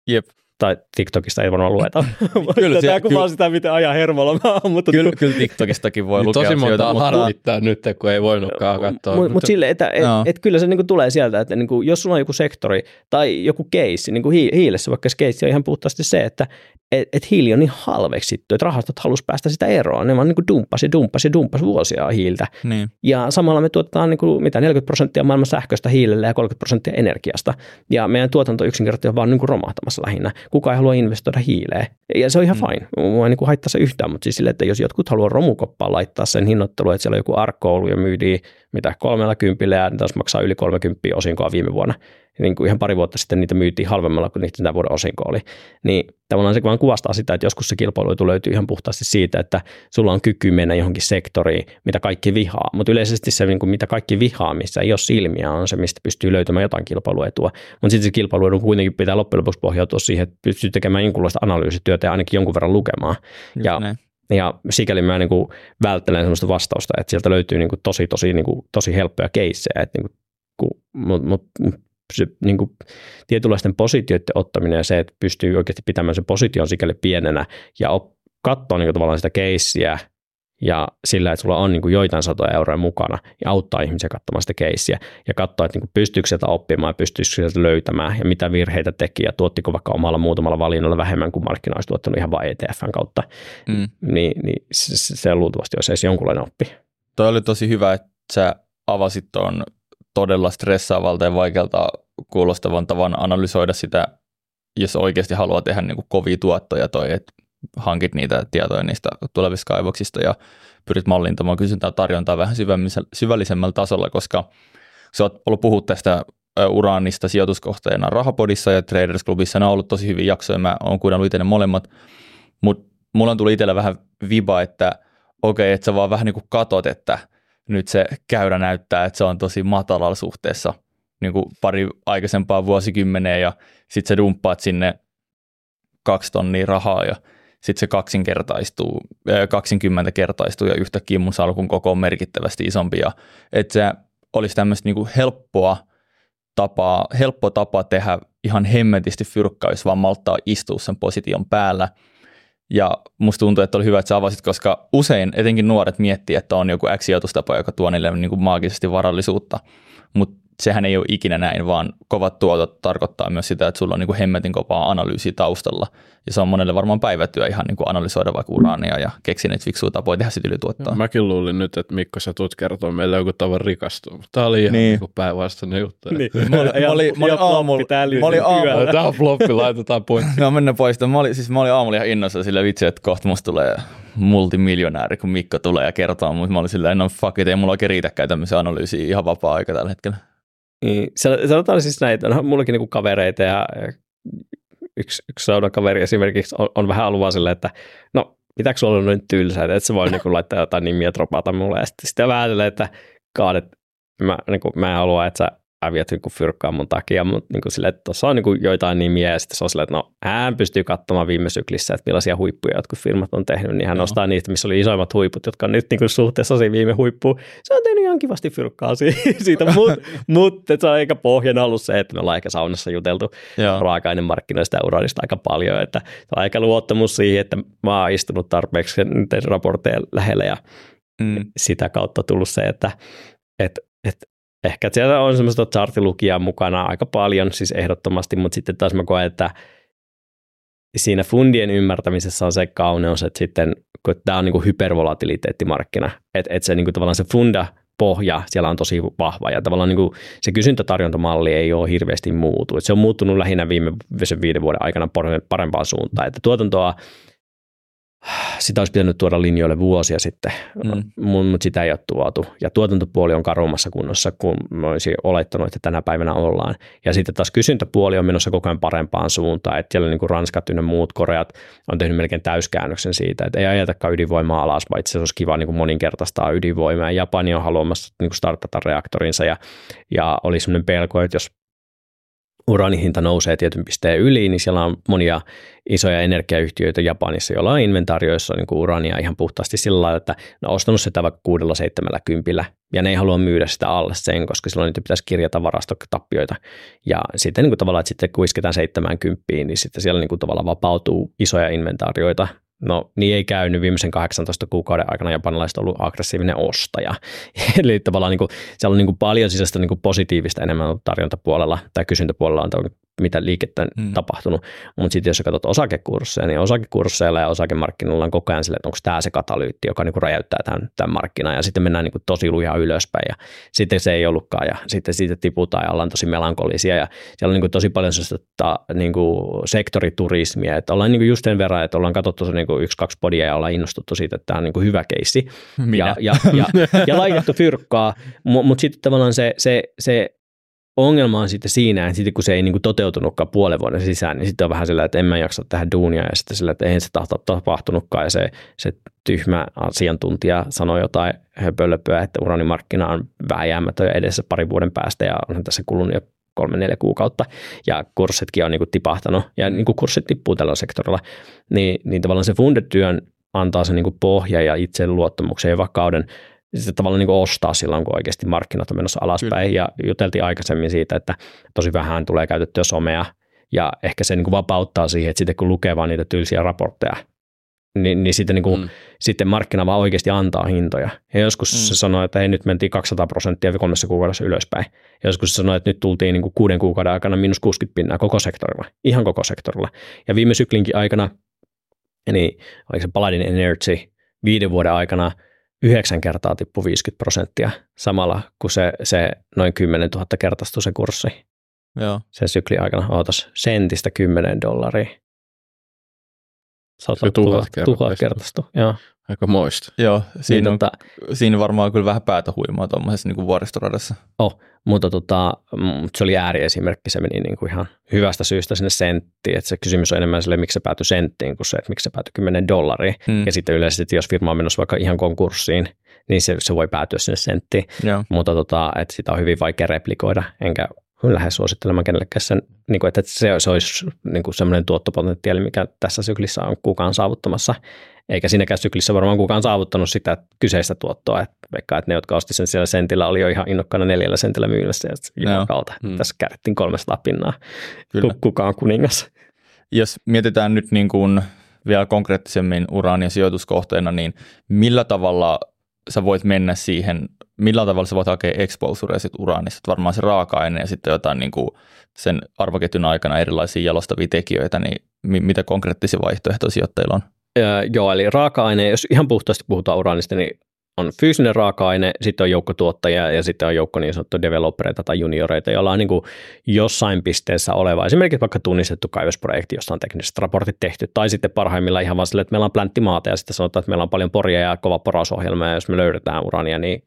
Jep, tai TikTokista ei varmaan lueta. Kyllä Tämä kuvaa kyllä- sitä, miten ajan hermolla mutta Kyllä, kyllä TikTokistakin voi Niin lukea tosi monta mutta harmittaa nyt, kun ei voinutkaan katsoa. Mutta mut silleen, että et, Joo. et kyllä se niinku tulee sieltä, että niinku, jos sulla on joku sektori tai joku keissi, niin kuin hiilessä vaikka se keissi on ihan puhtaasti se, että et, et hiili on niin halveksittu, että rahastot halus päästä sitä eroon. Ne vaan niinku dumppasi, dumppasi, dumppasi vuosia hiiltä. niin. Ja samalla me tuotetaan niin kuin, mitä 40 prosenttia maailman sähköstä hiilellä ja 30 prosenttia energiasta. Ja meidän tuotanto yksinkertaisesti on vaan niin kuin romahtamassa lähinnä. Kuka ei halua investoida hiileen. Ja se on ihan Mm. fine. Mua ei niin kuin haittaa se yhtään, mutta siis sille, että jos jotkut haluaa romukoppaan laittaa sen hinnoittelu, että siellä on joku arkko ollut ja myytiin mitä kolmella kympillä ja taas maksaa yli 30 osinkoa viime vuonna. Niin kuin ihan pari vuotta sitten niitä myytiin halvemmalla kuin niitä vuoden osinko oli. Niin tavallaan se vaan kuvastaa sitä, että joskus se kilpailuetu löytyy ihan puhtaasti siitä, että sulla on kyky mennä johonkin sektoriin, mitä kaikki vihaa. Mutta yleisesti se, niin kuin mitä kaikki vihaa, missä ei ole silmiä, on se, mistä pystyy löytämään jotain kilpailuetua. Mutta sitten se kilpailuetu kuitenkin pitää loppujen lopuksi pohjautua siihen, että pystyy tekemään jonkunlaista analyysityötä ja ainakin jonkun verran lukemaan. Just Ja- näin. Ja sikäli mä niin kuin välttelen sellaista vastausta, että sieltä löytyy niin kuin tosi, tosi, niin kuin, tosi helppoja keissejä. Että niin mutta mut, se niin kuin, tietynlaisten positioiden ottaminen ja se, että pystyy oikeasti pitämään sen position sikäli pienenä ja op, katsoa niin kuin, tavallaan sitä keissiä ja sillä, että sulla on niin kuin joitain satoja euroja mukana ja auttaa ihmisiä katsomaan sitä keissiä ja katsoa, että niin kuin pystyykö sieltä oppimaan ja pystyykö sieltä löytämään ja mitä virheitä teki ja tuottiko vaikka omalla muutamalla valinnalla vähemmän kuin markkina olisi tuottanut ihan vain ETFn kautta Mm. niin, niin se, se luultavasti olisi edes jonkunlainen oppi. Toi oli tosi hyvä, että sä avasit tuon todella stressaavalta ja vaikealta kuulostavan tavan analysoida sitä, jos oikeasti haluaa tehdä niin kuin kovia tuottoja toi, että hankit niitä tietoja niistä tulevista kaivoksista ja pyrit mallintamaan kysyntää tarjontaa vähän syvällisemmällä tasolla, koska sä oot ollut puhut tästä uraanista sijoituskohteena Rahapodissa ja Traders Clubissa. Ne on ollut tosi hyviä jaksoja, mä oon kuunnellut itse ne molemmat, mutta mulla on tullut itsellä vähän viba, että okei, että sä vaan vähän niin kuin katot, että nyt se käyrä näyttää, että se on tosi matalalla suhteessa niin kuin pari aikaisempaa vuosikymmeneen ja sitten sä dumppaat sinne kaksi tonnia rahaa ja sitten se kaksinkertaistuu, ää, kaksikymmentä kertaistuu ja yhtäkkiä mun salkun koko on merkittävästi isompi ja että se olisi tämmöistä niin helppoa tapaa, helppo tapa tehdä ihan hemmetisti fyrkkaa, jos vaan malttaa istua sen position päällä. Ja musta tuntuu, että oli hyvä, että sä avasit, koska usein etenkin nuoret miettii, että on joku X-sijoitustapa, joka tuo niille niin maagisesti varallisuutta, mutta sehän ei ole ikinä näin, vaan kovat tuotot tarkoittaa myös sitä, että sulla on niin kuin hemmetin kovaa analyysiä taustalla. Ja se on monelle varmaan päivätyö ihan niin kuin analysoida vaikka uraania ja keksiä niitä fiksuja tapoja tehdä sitä ylituottoa. Mäkin luulin nyt, että Mikko, sä tulet kertoa meille joku tavan rikastua, mutta tää oli ihan Niin. niin. päinvastainen juttu. Niin. Mä olin, mä olin, mä olin aamulla, mä olin aamulla, Tämä on floppi, laitetaan pois. No mennä pois. Mä olin, siis mä olin aamulla ihan innossa sillä vitsi, että kohta musta tulee multimiljonääri, kun Mikko tulee ja kertoo, mutta mä olin silleen, no fuck it, ei mulla oikein riitäkään tämmöisen analyysiä ihan vapaa-aika tällä hetkellä. Niin, san- sanotaan siis näitä, on mullakin niinku kavereita ja yksi, yksi saunakaveri esimerkiksi on, on vähän ollut silleen, että no pitääkö sulla olla noin tylsää, että et sä voi niinku laittaa jotain nimiä dropata mulle. Ja sitten, sitten vähän silleen, että kaadet, mä, niinku, mä en halua, että sä häviät niinku fyrkkaa mun takia, mutta niinku silleen, että tuossa on niinku joitain nimiä ja sitten se on silleen, että no hän pystyy katsomaan viime syklissä, että millaisia huippuja jotkut firmat on tehnyt, niin hän Joo. nostaa niistä, missä oli isoimmat huiput, jotka on nyt niinku suhteessa siihen viime huippuun. Se on tehnyt ihan kivasti fyrkkaa si- siitä, mutta mut, se on eikä pohjana ollut se, että me ollaan ehkä saunassa juteltu Joo. raaka-ainemarkkinoista ja uraanista aika paljon, että se on aika luottamus siihen, että mä oon istunut tarpeeksi raportteja lähellä ja Mm. sitä kautta tullut se, että et, et, ehkä siellä on semmoista chartilukijaa mukana aika paljon, siis ehdottomasti, mutta sitten taas mä koen, että siinä fundien ymmärtämisessä on se kauneus, että sitten kun tämä on niin kuin hypervolatiliteettimarkkina, että, että se niin kuin tavallaan se funda pohja siellä on tosi vahva ja tavallaan niin kuin se kysyntätarjontamalli ei ole hirveästi muutu. Se on muuttunut lähinnä viime viiden vuoden aikana parempaan suuntaan, että tuotantoa sitä olisi pitänyt tuoda linjoille vuosia sitten, Mm. mutta sitä ei ole tuotu. Ja tuotantopuoli on karummassa kunnossa kuin mä olisin olettanut, että tänä päivänä ollaan. Ja sitten taas kysyntäpuoli on menossa koko ajan parempaan suuntaan. Että siellä niin kuin Ranskat ynnä muut Koreat on tehnyt melkein täyskäännöksen siitä, että ei ajetakaan ydinvoimaa alas, vaan itse asiassa olisi kiva niin kuin moninkertaistaa ydinvoimaa. Japani on haluamassa niin kuin startata reaktorinsa ja, ja oli sellainen pelko, että jos uraanihinta nousee tietyn pisteen yli, niin siellä on monia isoja energiayhtiöitä Japanissa, joilla on inventaarioissa niin kuin uraania ihan puhtaasti sillä lailla, että ne on ostanut sitä vaikka kuudella seitsemällä kympillä, ja ne ei halua myydä sitä alle sen, koska silloin niitä pitäisi kirjata varastotappioita. Ja sitten niin kuin tavallaan, että sitten kun isketään 70, niin sitten siellä niin kuin tavallaan vapautuu isoja inventaarioita, No niin ei käynyt viimeisen 18 kuukauden aikana japanilaiset ollut aggressiivinen ostaja. Eli tavallaan niin kuin, siellä on niin kuin paljon sisäistä niin kuin positiivista enemmän tarjontapuolella tai kysyntäpuolella on mitä liikettä mm. tapahtunut. Mutta sitten jos sä katsot osakekursseja, niin osakekursseilla ja osakemarkkinoilla on koko ajan sille, että onko tämä se katalyytti, joka niinku räjäyttää tämän, tämän markkinan. Ja sitten mennään niinku tosi lujaa ylöspäin ja sitten se ei ollutkaan. Ja sitten siitä tiputaan ja ollaan tosi melankolisia. Ja siellä on niinku tosi paljon sellaista niinku sektoriturismia, että ollaan niinku just sen verran, että ollaan katsottu se niinku yksi, kaksi podia ja ollaan innostuttu siitä, että tämä on niinku hyvä keissi. Ja, ja, ja, ja, ja laitettu fyrkkaa, mutta mut sitten tavallaan se, se, se ongelma on sitten siinä, että sitten kun se ei niin kuin toteutunutkaan puolen vuoden sisään, niin sitten on vähän sillä, että en mä jaksa tähän duunia ja sitten sillä, että eihän se tahto tapahtunutkaan ja se, se tyhmä asiantuntija sanoi jotain höpölöpöä, että uranimarkkina on vääjäämätön edessä pari vuoden päästä ja onhan tässä kulunut jo kolme, neljä kuukautta, ja kurssitkin on niin kuin tipahtanut, ja niin kuin kurssit tippuu tällä sektorilla, niin, niin tavallaan se fundetyön antaa se niin kuin pohja ja itseluottamuksen ja vakauden sitä tavallaan niin ostaa silloin, kun oikeasti markkinat on menossa alaspäin. Kyllä. Ja juteltiin aikaisemmin siitä, että tosi vähän tulee käytettyä somea, ja ehkä se niin kuin vapauttaa siihen, että sitten kun lukee vaan niitä tylsiä raportteja, niin, niin sitten, niin kuin, mm. sitten markkina vaan oikeasti antaa hintoja. Ja joskus mm. se sanoo, että hei nyt mentiin 200 prosenttia kolmessa kuukaudessa ylöspäin. Ja joskus se sanoo, että nyt tultiin niin kuin kuuden kuukauden aikana miinus 60 pinnaa koko sektorilla, ihan koko sektorilla. Ja viime syklinkin aikana, niin oliko se Paladin Energy, viiden vuoden aikana – yhdeksän kertaa tippu 50 prosenttia samalla, kun se, se noin 10 000 kertaistui se kurssi. Joo. Sen sykli aikana ootas sentistä 10 dollaria. Sata tuhat, tuhat kertaistu. Joo. Aika moista. Joo, siinä, niin, on, tota, siinä varmaan kyllä vähän päätä huimaa tuommoisessa niin vuoristoradassa. Oh, mutta tota, se oli ääriesimerkki, se meni niin kuin ihan hyvästä syystä sinne senttiin, että se kysymys on enemmän sille, miksi se päätyi senttiin, kuin se, että miksi se päätyi 10 dollaria. Hmm. Ja sitten yleisesti, jos firma on menossa vaikka ihan konkurssiin, niin se, se voi päätyä sinne senttiin, Joo. mutta tota, että sitä on hyvin vaikea replikoida, enkä lähes suosittelemaan kenellekään sen, niin kuin, että se, se olisi niin kuin sellainen tuottopotentiaali, mikä tässä syklissä on kukaan saavuttamassa eikä siinäkään syklissä varmaan kukaan saavuttanut sitä kyseistä tuottoa, että vaikka että ne, jotka osti sen siellä sentillä, oli jo ihan innokkaana neljällä sentillä myymässä, ja jumakalta, hmm. tässä kärjettiin 300 pinnaa, Kyllä. kukaan kuningas. Jos mietitään nyt niin kuin vielä konkreettisemmin uraania sijoituskohteena, niin millä tavalla sä voit mennä siihen, millä tavalla sä voit hakea exposurea sit uraanista, varmaan se raaka-aine ja sitten jotain niin kuin sen arvoketjun aikana erilaisia jalostavia tekijöitä, niin mitä konkreettisia vaihtoehtoja sijoittajilla on? joo, eli raaka-aine, jos ihan puhtaasti puhutaan uraanista, niin on fyysinen raaka-aine, sitten on joukko tuottajia ja sitten on joukko niin sanottuja developereita tai junioreita, joilla on niin kuin jossain pisteessä oleva, esimerkiksi vaikka tunnistettu kaivosprojekti, josta on tekniset raportit tehty, tai sitten parhaimmillaan ihan vaan sille, että meillä on plänttimaata ja sitten sanotaan, että meillä on paljon poria ja kova porausohjelma ja jos me löydetään urania, niin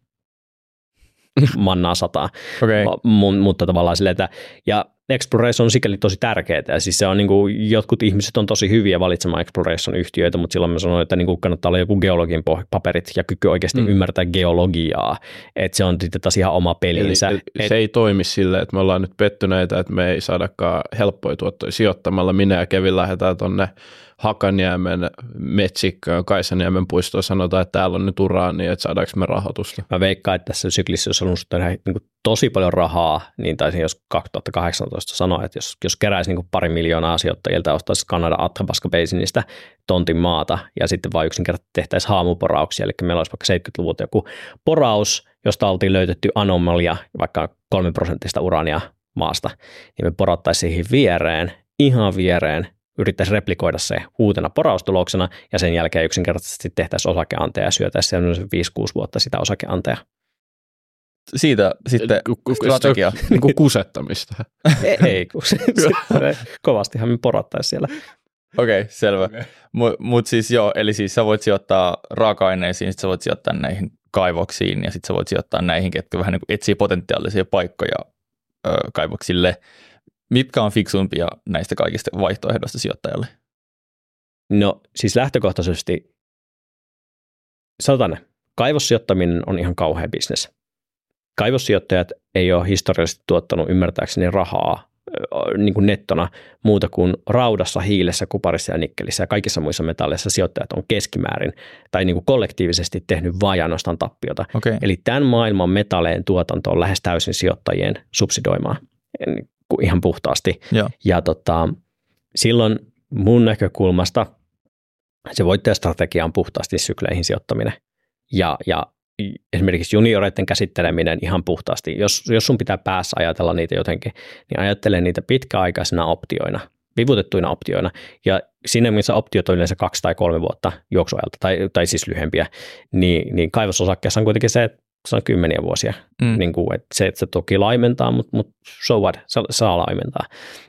mannaa sataa. Okay. M- mutta tavallaan sille, että, ja exploration on sikäli tosi tärkeää. Ja siis se on niin kuin, jotkut ihmiset on tosi hyviä valitsemaan exploration-yhtiöitä, mutta silloin mä sanoin, että niin kuin kannattaa olla joku geologin paperit ja kyky oikeasti mm. ymmärtää geologiaa. Että se on sitten taas ihan oma pelinsä. Eli, et, se ei toimi silleen, että me ollaan nyt pettyneitä, että me ei saadakaan helppoja tuottoja sijoittamalla. Minä ja Kevin lähdetään tuonne Hakaniemen metsikköön, Kaisaniemen puistoon sanotaan, että täällä on nyt uraa, niin että saadaanko me rahoitusta. Mä veikkaan, että tässä syklissä, jos halunnut tehdä niin tosi paljon rahaa, niin taisin jos 2018 sanoa, että jos, jos keräisi niin pari miljoonaa sijoittajilta ostaisi Kanada Athabasca Basinista tontin maata ja sitten vain yksinkertaisesti tehtäisiin haamuporauksia, eli meillä olisi vaikka 70-luvulta joku poraus, josta oltiin löytetty anomalia, vaikka 3 prosenttista urania maasta, niin me porattaisiin siihen viereen, ihan viereen, yrittäisi replikoida se uutena poraustuloksena ja sen jälkeen yksinkertaisesti tehtäisiin osakeanteja ja syötäisiin 5-6 vuotta sitä osakeanteja. Siitä sitten strategia. Niin kuin kusettamista. ei, ei kovastihan me porattaisiin siellä. Okei, okay, selvä. Okay. Mutta mut siis joo, eli siis sä voit sijoittaa raaka-aineisiin, sitten sä voit sijoittaa näihin kaivoksiin ja sitten sä voit sijoittaa näihin, ketkä vähän niin kuin etsii potentiaalisia paikkoja ö, kaivoksille – Mitkä on fiksuimpia näistä kaikista vaihtoehdoista sijoittajalle? No siis lähtökohtaisesti, sanotaan kaivossijoittaminen on ihan kauhea bisnes. Kaivossijoittajat ei ole historiallisesti tuottanut ymmärtääkseni rahaa niin kuin nettona muuta kuin raudassa, hiilessä, kuparissa ja nikkelissä ja kaikissa muissa metalleissa sijoittajat on keskimäärin tai niin kuin kollektiivisesti tehnyt vain ainoastaan tappiota. Okay. Eli tämän maailman metalleen tuotanto on lähes täysin sijoittajien subsidoimaa ihan puhtaasti. Joo. Ja tota, silloin mun näkökulmasta se voittajastrategia on puhtaasti sykleihin sijoittaminen. Ja, ja esimerkiksi junioreiden käsitteleminen ihan puhtaasti. Jos, jos sun pitää päässä ajatella niitä jotenkin, niin ajattele niitä pitkäaikaisina optioina, vivutettuina optioina. Ja siinä, missä optiot on yleensä kaksi tai kolme vuotta juoksuajalta, tai, tai siis lyhempiä, niin, niin kaivososakkeessa on kuitenkin se, että se on kymmeniä vuosia. Mm. Niin kuin, että se, että se toki laimentaa, mutta, mutta so what, se saa laimentaa.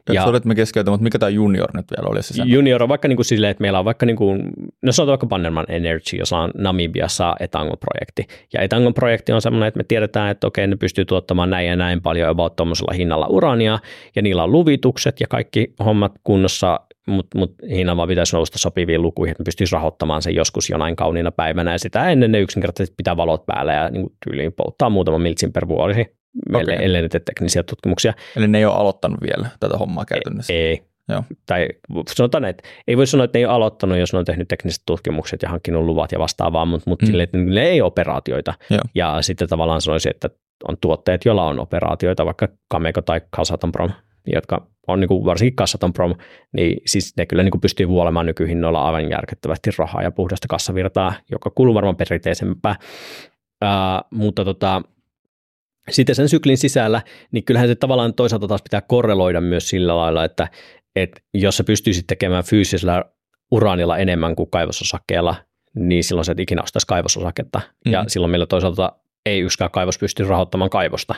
Ja, ja että me keskeytän, mutta mikä tämä junior nyt vielä oli? Se junior on vaikka niin kuin silleen, että meillä on vaikka, niin kuin, no sanotaan vaikka Bannerman Energy, jossa on Namibiassa Etangon-projekti. Ja Etangon-projekti on sellainen, että me tiedetään, että okei, ne pystyy tuottamaan näin ja näin paljon about tuommoisella hinnalla urania, ja niillä on luvitukset ja kaikki hommat kunnossa, mutta mut hinnan vaan pitäisi nousta sopiviin lukuihin, että pystyisi rahoittamaan sen joskus jonain kauniina päivänä, ja sitä ennen ne yksinkertaisesti pitää valot päällä ja niin tyyliin polttaa muutama miltsin per vuosi, okay. ellei ne teknisiä tutkimuksia. Eli ne ei ole aloittanut vielä tätä hommaa käytännössä? Ei, ei. Joo. Tai sanotaan, että ei voi sanoa, että ne ei ole aloittanut, jos ne on tehnyt tekniset tutkimukset ja hankkinut luvat ja vastaavaa, mutta, mutta mm. sille, että ne ei operaatioita. Joo. Ja sitten tavallaan sanoisin, että on tuotteet, joilla on operaatioita, vaikka Cameco tai Prom, jotka on niin kuin varsinkin Kassaton Prom, niin siis ne kyllä niin kuin pystyy vuolemaan nykyhinnoilla aivan järkyttävästi rahaa ja puhdasta kassavirtaa, joka kuuluu varmaan perinteisempää. Uh, mutta tota, sitten sen syklin sisällä, niin kyllähän se tavallaan toisaalta taas pitää korreloida myös sillä lailla, että, että jos sä pystyisit tekemään fyysisellä uraanilla enemmän kuin kaivososakkeella, niin silloin se et ikinä ostaisi kaivososaketta. Mm. Ja silloin meillä toisaalta ei yksikään kaivos pysty rahoittamaan kaivosta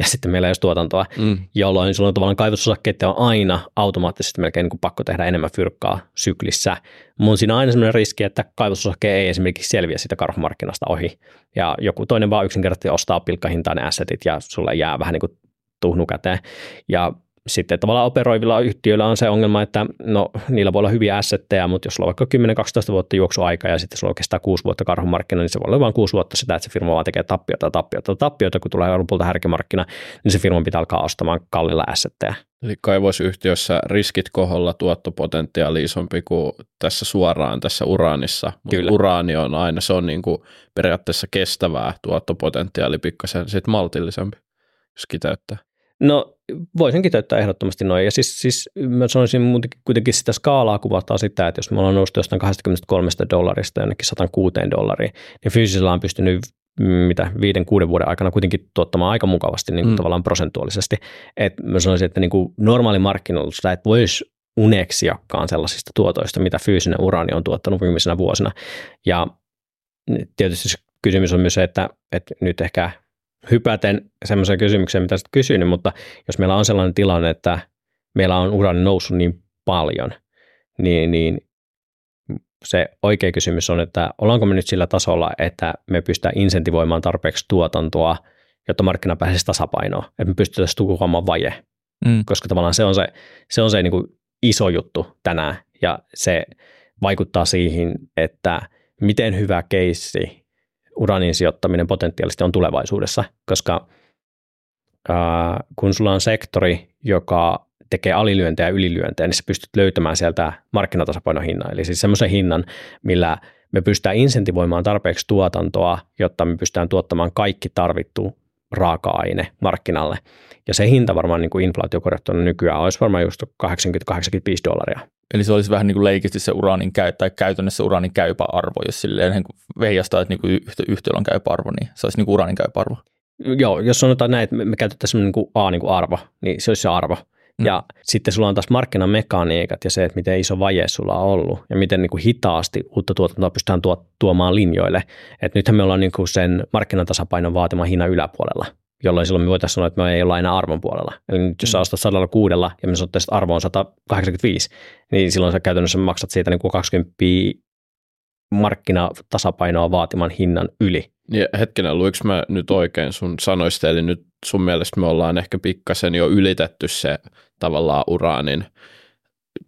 ja sitten meillä ei ole tuotantoa, mm. jolloin silloin tavallaan kaivososakkeiden on aina automaattisesti melkein niin kuin pakko tehdä enemmän fyrkkaa syklissä. Mun siinä on aina sellainen riski, että kaivososake ei esimerkiksi selviä sitä karhumarkkinasta ohi, ja joku toinen vaan yksinkertaisesti ostaa pilkkahintaan ne assetit, ja sulle jää vähän niin kuin tuhnu käteen. Ja sitten tavallaan operoivilla yhtiöillä on se ongelma, että no, niillä voi olla hyviä assetteja, mutta jos sulla on vaikka 10-12 vuotta juoksuaika ja sitten sulla kestää 6 vuotta karhumarkkina, niin se voi olla vain 6 vuotta sitä, että se firma vaan tekee tappiota, tappiota, tappiota, kun tulee lopulta härkimarkkina, niin se firma pitää alkaa ostamaan kallilla assetteja. Eli kaivosyhtiössä riskit koholla tuottopotentiaali isompi kuin tässä suoraan tässä uraanissa. Kyllä. Uraani on aina, se on niin kuin periaatteessa kestävää tuottopotentiaali pikkasen sitten maltillisempi, jos kiteyttää. No voisin kiteyttää ehdottomasti noin. Ja siis, siis mä sanoisin kuitenkin sitä skaalaa kuvataan sitä, että jos me ollaan noussut jostain 23 dollarista jonnekin 106 dollariin, niin fyysisellä on pystynyt mm, mitä viiden, kuuden vuoden aikana kuitenkin tuottamaan aika mukavasti niin kuin mm. tavallaan prosentuaalisesti. Et mä sanoisin, että niin kuin normaali markkinoilla sitä et voisi uneksiakaan sellaisista tuotoista, mitä fyysinen uraani on tuottanut viimeisenä vuosina. Ja tietysti kysymys on myös se, että, että nyt ehkä hypäten semmoiseen kysymykseen, mitä sitten kysyin, mutta jos meillä on sellainen tilanne, että meillä on uran noussut niin paljon, niin, niin se oikea kysymys on, että ollaanko me nyt sillä tasolla, että me pystytään insentivoimaan tarpeeksi tuotantoa, jotta markkina pääsisi tasapainoon, että me pystytään tukoamaan vaje, mm. koska tavallaan se on se, se, on se niin kuin iso juttu tänään, ja se vaikuttaa siihen, että miten hyvä keissi uranin sijoittaminen potentiaalisesti on tulevaisuudessa, koska ää, kun sulla on sektori, joka tekee alilyöntejä ja ylilyöntejä, niin sä pystyt löytämään sieltä markkinatasapainohinnan, eli siis semmoisen hinnan, millä me pystytään insentivoimaan tarpeeksi tuotantoa, jotta me pystytään tuottamaan kaikki tarvittu raaka-aine markkinalle. Ja se hinta varmaan niin kuin inflaatiokorjattuna nykyään olisi varmaan just 80-85 dollaria. Eli se olisi vähän niin kuin leikisti se uraanin käy, tai käytännössä uraanin käypä arvo, jos silleen niin veijastaa, että niin kuin yhtiöllä on käypä arvo, niin se olisi niin kuin uraanin käypä arvo. Joo, jos sanotaan näin, että me käytettäisiin niin kuin A niin kuin arvo, niin se olisi se arvo. Mm. Ja sitten sulla on taas markkinamekaniikat ja se, että miten iso vaje sulla on ollut ja miten niin kuin hitaasti uutta tuotantoa pystytään tuo, tuomaan linjoille. Et nythän me ollaan niin kuin sen markkinatasapainon vaatiman hinnan yläpuolella jolloin silloin me voitaisiin sanoa, että me ei olla enää arvon puolella. Eli nyt jos sä mm. ostat 106 ja me sanotaan, että arvo on 185, niin silloin sä käytännössä maksat siitä niin kuin 20 markkinatasapainoa vaatiman hinnan yli. Ja hetkinen, luinko mä nyt oikein sun sanoista, eli nyt sun mielestä me ollaan ehkä pikkasen jo ylitetty se tavallaan uraanin,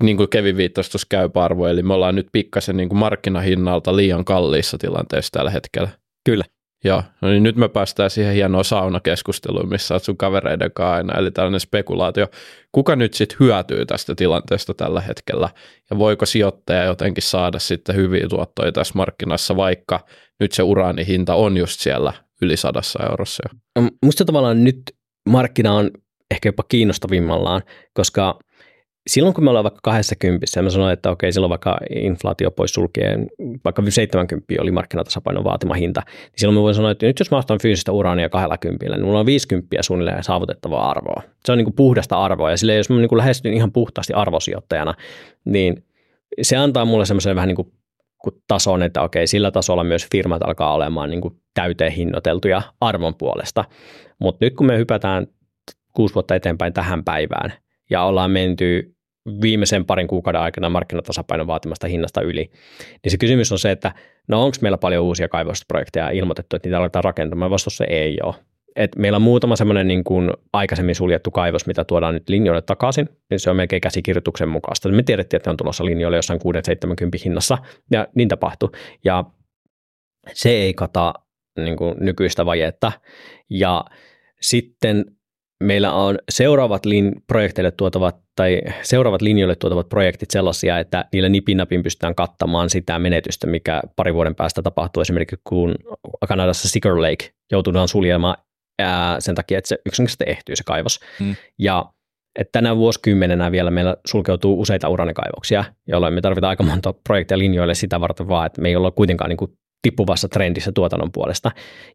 niin kuin Kevin viittasi tuossa käyparvo, eli me ollaan nyt pikkasen niin kuin markkinahinnalta liian kalliissa tilanteessa tällä hetkellä. Kyllä. Joo, no niin nyt me päästään siihen hienoon saunakeskusteluun, missä olet sun kavereiden kanssa aina, eli tällainen spekulaatio. Kuka nyt sitten hyötyy tästä tilanteesta tällä hetkellä, ja voiko sijoittaja jotenkin saada sitten hyviä tuottoja tässä markkinassa, vaikka nyt se uraanihinta on just siellä yli sadassa eurossa jo? Musta tavallaan nyt markkina on ehkä jopa kiinnostavimmallaan, koska – silloin kun me ollaan vaikka 20 ja mä sanoin, että okei, silloin vaikka inflaatio pois sulkeen, vaikka 70 oli markkinatasapainon vaatima hinta, niin silloin me voin sanoa, että nyt jos mä ostan fyysistä uraania 20, niin mulla on 50 suunnilleen saavutettavaa arvoa. Se on niin kuin puhdasta arvoa ja sille jos mä niin kuin lähestyn ihan puhtaasti arvosijoittajana, niin se antaa mulle semmoisen vähän niin kuin tason, että okei, sillä tasolla myös firmat alkaa olemaan niin kuin täyteen hinnoiteltuja arvon puolesta. Mutta nyt kun me hypätään kuusi vuotta eteenpäin tähän päivään, ja ollaan menty viimeisen parin kuukauden aikana markkinatasapainon vaatimasta hinnasta yli, niin se kysymys on se, että no onko meillä paljon uusia kaivosprojekteja ilmoitettu, että niitä aletaan rakentamaan, vastaus se ei ole. Et meillä on muutama semmoinen niin kuin aikaisemmin suljettu kaivos, mitä tuodaan nyt linjoille takaisin, niin se on melkein käsikirjoituksen mukaista. Me tiedettiin, että ne on tulossa linjoille jossain 6-70 hinnassa, ja niin tapahtui. Ja se ei kata niin kuin nykyistä vajetta. Ja sitten meillä on seuraavat lin, projekteille tuotavat tai seuraavat linjoille tuotavat projektit sellaisia, että niillä nipinapin pystytään kattamaan sitä menetystä, mikä pari vuoden päästä tapahtuu esimerkiksi kun Kanadassa Cigar Lake joututaan suljemaan ää, sen takia, että se yksinkertaisesti ehtyy se kaivos. Hmm. Ja että tänä vuosikymmenenä vielä meillä sulkeutuu useita uranikaivoksia, jolloin me tarvitaan aika monta projektia linjoille sitä varten vaan, että me ei olla kuitenkaan niin kuin tippuvassa trendissä tuotannon puolesta.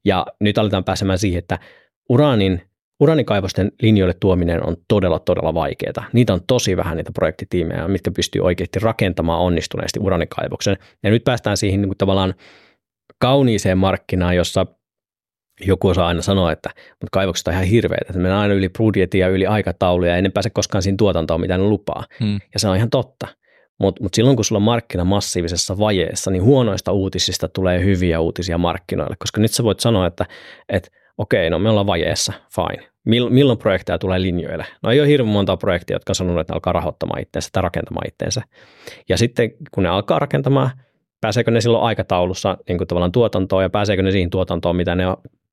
Ja nyt aletaan pääsemään siihen, että uraanin Uranikaivosten linjoille tuominen on todella, todella vaikeaa. Niitä on tosi vähän niitä projektitiimejä, mitkä pystyy oikeasti rakentamaan onnistuneesti uranikaivoksen. Ja nyt päästään siihen niin kuin tavallaan kauniiseen markkinaan, jossa joku osaa aina sanoa, että mutta kaivokset on ihan hirveitä, että mennään aina yli budjetia ja yli aikatauluja ja ei ne pääse koskaan siinä tuotantoon, mitä ne lupaa. Hmm. Ja se on ihan totta. Mutta mut silloin, kun sulla on markkina massiivisessa vajeessa, niin huonoista uutisista tulee hyviä uutisia markkinoille, koska nyt sä voit sanoa, että, että okei, no me ollaan vajeessa, fine. Milloin projekteja tulee linjoille? No ei ole hirveän monta projektia, jotka on sanonut, että ne alkaa rahoittamaan itseensä tai rakentamaan itseensä. Ja sitten kun ne alkaa rakentamaan, pääseekö ne silloin aikataulussa niin kuin tavallaan tuotantoon ja pääseekö ne siihen tuotantoon, mitä ne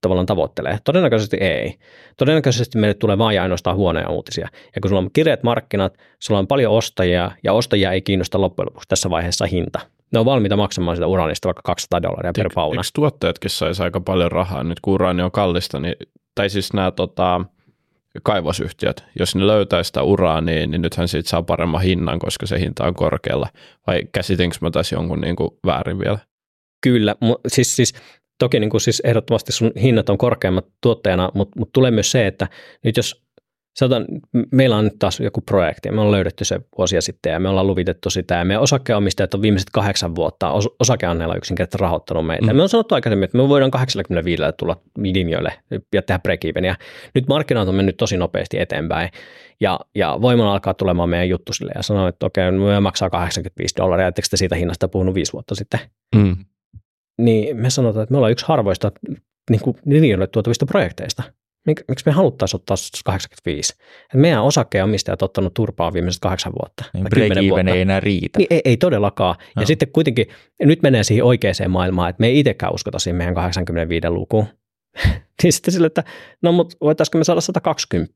tavallaan tavoittelee? Todennäköisesti ei. Todennäköisesti meille tulee vain ja ainoastaan huonoja uutisia. Ja kun sulla on kireät markkinat, sulla on paljon ostajia ja ostajia ei kiinnosta loppujen lopuksi tässä vaiheessa hinta ne on valmiita maksamaan sitä uraanista vaikka 200 dollaria per pauna. Eikö tuottajatkin saisi aika paljon rahaa nyt, kun uraani on kallista, niin, tai siis nämä tota, kaivosyhtiöt, jos ne löytää sitä uraania, niin nythän siitä saa paremman hinnan, koska se hinta on korkealla. Vai käsitinkö mä tässä jonkun niin kuin väärin vielä? Kyllä, siis, siis toki niin kuin siis ehdottomasti sun hinnat on korkeammat tuottajana, mutta, mutta tulee myös se, että nyt jos Sanotaan, meillä on nyt taas joku projekti, me on löydetty se vuosia sitten ja me ollaan luvitettu sitä ja meidän osakkeenomistajat on viimeiset kahdeksan vuotta os- osakeanneilla yksinkertaisesti rahoittanut meitä. Mm. Me on sanottu aikaisemmin, että me voidaan 85 tulla linjoille ja tehdä break ja Nyt markkinat on mennyt tosi nopeasti eteenpäin ja, ja voimalla alkaa tulemaan meidän juttu sille ja sanoo, että okei, me maksaa 85 dollaria, etteikö te siitä hinnasta puhunut viisi vuotta sitten. Mm. Niin me sanotaan, että me ollaan yksi harvoista niin kuin linjoille tuotavista projekteista Mik, miksi me haluttaisiin ottaa 85? Et meidän osakkeenomistajat on ottanut turpaa viimeiset kahdeksan vuotta. Niin break vuotta. ei enää riitä. Niin, ei, ei todellakaan. No. Ja sitten kuitenkin, nyt menee siihen oikeaan maailmaan, että me ei itsekään uskota siihen meidän 85 lukuun. niin sitten sille, että no mutta voitaisiinko me saada 120?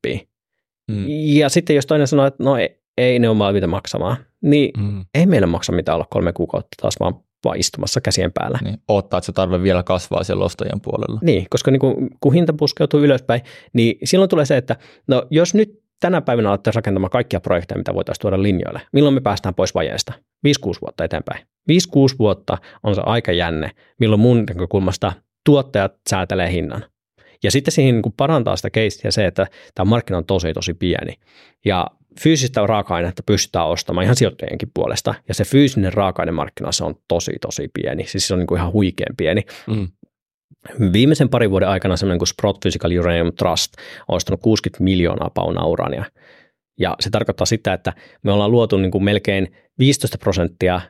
Mm. Ja sitten jos toinen sanoo, että no ei, ei ne ole valmiita maksamaan, niin mm. ei meillä maksa mitään olla kolme kuukautta taas vaan vaan istumassa käsien päällä. Niin, odottaa, että se tarve vielä kasvaa siellä ostajien puolella. Niin, koska niin kuin, kun hinta puskeutuu ylöspäin, niin silloin tulee se, että no jos nyt tänä päivänä alettaisiin rakentamaan kaikkia projekteja, mitä voitaisiin tuoda linjoille, milloin me päästään pois vajeesta? 5-6 vuotta eteenpäin. 5-6 vuotta on se aika jänne, milloin mun näkökulmasta tuottajat säätelee hinnan. Ja sitten siihen niin parantaa sitä keistiä se, että tämä markkina on tosi tosi pieni. Ja fyysistä raaka-ainetta pystytään ostamaan ihan sijoittajienkin puolesta, ja se fyysinen raaka-ainemarkkina se on tosi, tosi pieni, siis se on niin kuin ihan huikean pieni. Mm. Viimeisen parin vuoden aikana semmoinen kuin Sprott Physical Uranium Trust on ostanut 60 miljoonaa paunaa urania, ja se tarkoittaa sitä, että me ollaan luotu niin kuin melkein 15 prosenttia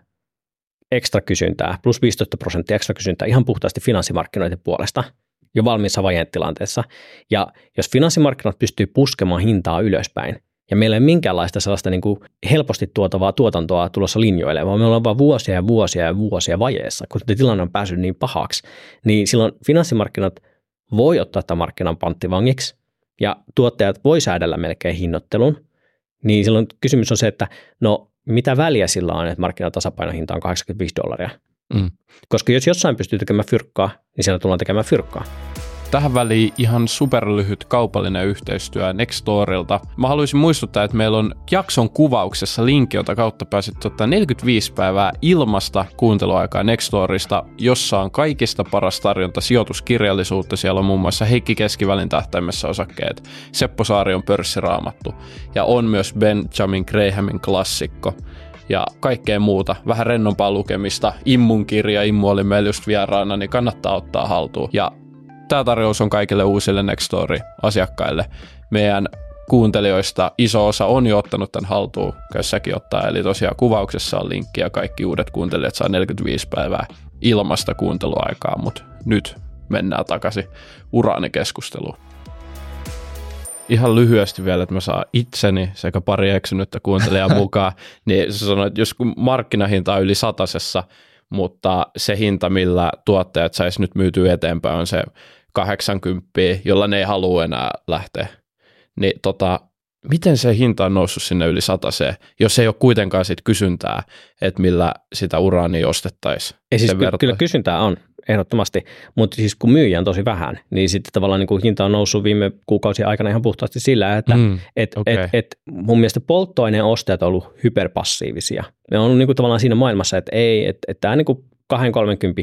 ekstra kysyntää, plus 15 prosenttia ekstra kysyntää ihan puhtaasti finanssimarkkinoiden puolesta jo valmiissa vajeen tilanteessa. Ja jos finanssimarkkinat pystyy puskemaan hintaa ylöspäin, Ja meillä ei ole minkäänlaista sellaista niin kuin helposti tuotavaa tuotantoa tulossa linjoille, vaan me ollaan vaan vuosia ja vuosia ja vuosia vajeessa, kun tilanne on päässyt niin pahaksi. Niin silloin finanssimarkkinat voi ottaa tämän markkinan panttivangiksi ja tuottajat voi säädellä melkein hinnoittelun. Niin silloin kysymys on se, että no mitä väliä sillä on, että markkinatasapainohinta on 85 dollaria. Mm. Koska jos jossain pystyy tekemään fyrkkaa, niin siellä tullaan tekemään fyrkkaa. Tähän väliin ihan superlyhyt kaupallinen yhteistyö Nextorilta. Mä haluaisin muistuttaa, että meillä on jakson kuvauksessa linkki, jota kautta pääset ottaa 45 päivää ilmasta kuunteluaikaa Nextorista, jossa on kaikista paras tarjonta sijoituskirjallisuutta. Siellä on muun muassa Heikki Keskivälin tähtäimessä osakkeet, Seppo on pörssiraamattu ja on myös Benjamin Grahamin klassikko ja kaikkea muuta, vähän rennompaa lukemista. Immun kirja, Immu oli meillä just vieraana, niin kannattaa ottaa haltuun. Ja Tämä tarjous on kaikille uusille Nextory-asiakkaille. Meidän kuuntelijoista iso osa on jo ottanut tämän haltuun, käy säkin ottaa. Eli tosiaan kuvauksessa on linkki ja kaikki uudet kuuntelijat saa 45 päivää ilmasta kuunteluaikaa, mutta nyt mennään takaisin uraanikeskusteluun. Ihan lyhyesti vielä, että mä saan itseni sekä pari eksynyttä kuuntelijaa mukaan, niin se sanoo, että jos markkinahinta on yli satasessa, mutta se hinta, millä tuottajat saisi nyt myytyä eteenpäin, on se 80, jolla ne ei halua enää lähteä. Niin tota, miten se hinta on noussut sinne yli se, jos ei ole kuitenkaan sit kysyntää, että millä sitä uraania ostettaisiin? Ei siis ky- kyllä kysyntää on, ehdottomasti, mutta siis kun myyjä on tosi vähän, niin sitten tavallaan niin kuin hinta on noussut viime kuukausien aikana ihan puhtaasti sillä, että mm, et, okay. et, et mun mielestä polttoaineen ostajat on ollut hyperpassiivisia. Ne on ollut niin kuin tavallaan siinä maailmassa, että ei, että, että tämä niin kuin 2-30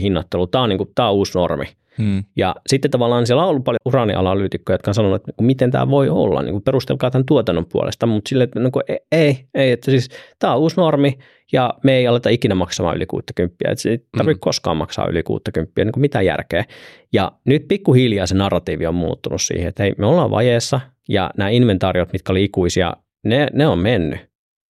hinnoittelu, tämä on, niin kuin, tämä on uusi normi. Hmm. Ja sitten tavallaan siellä on ollut paljon uraanianalyytikkoja, jotka on sanonut, että niin miten tämä voi olla, niin kuin perustelkaa tämän tuotannon puolesta, mutta sille, että niin kuin, ei, ei, että siis tämä on uusi normi ja me ei aleta ikinä maksamaan yli 60, että se ei tarvitse hmm. koskaan maksaa yli 60, niin kuin mitä järkeä. Ja nyt pikkuhiljaa se narratiivi on muuttunut siihen, että hei, me ollaan vajeessa ja nämä inventaariot, mitkä oli ikuisia, ne, ne on mennyt.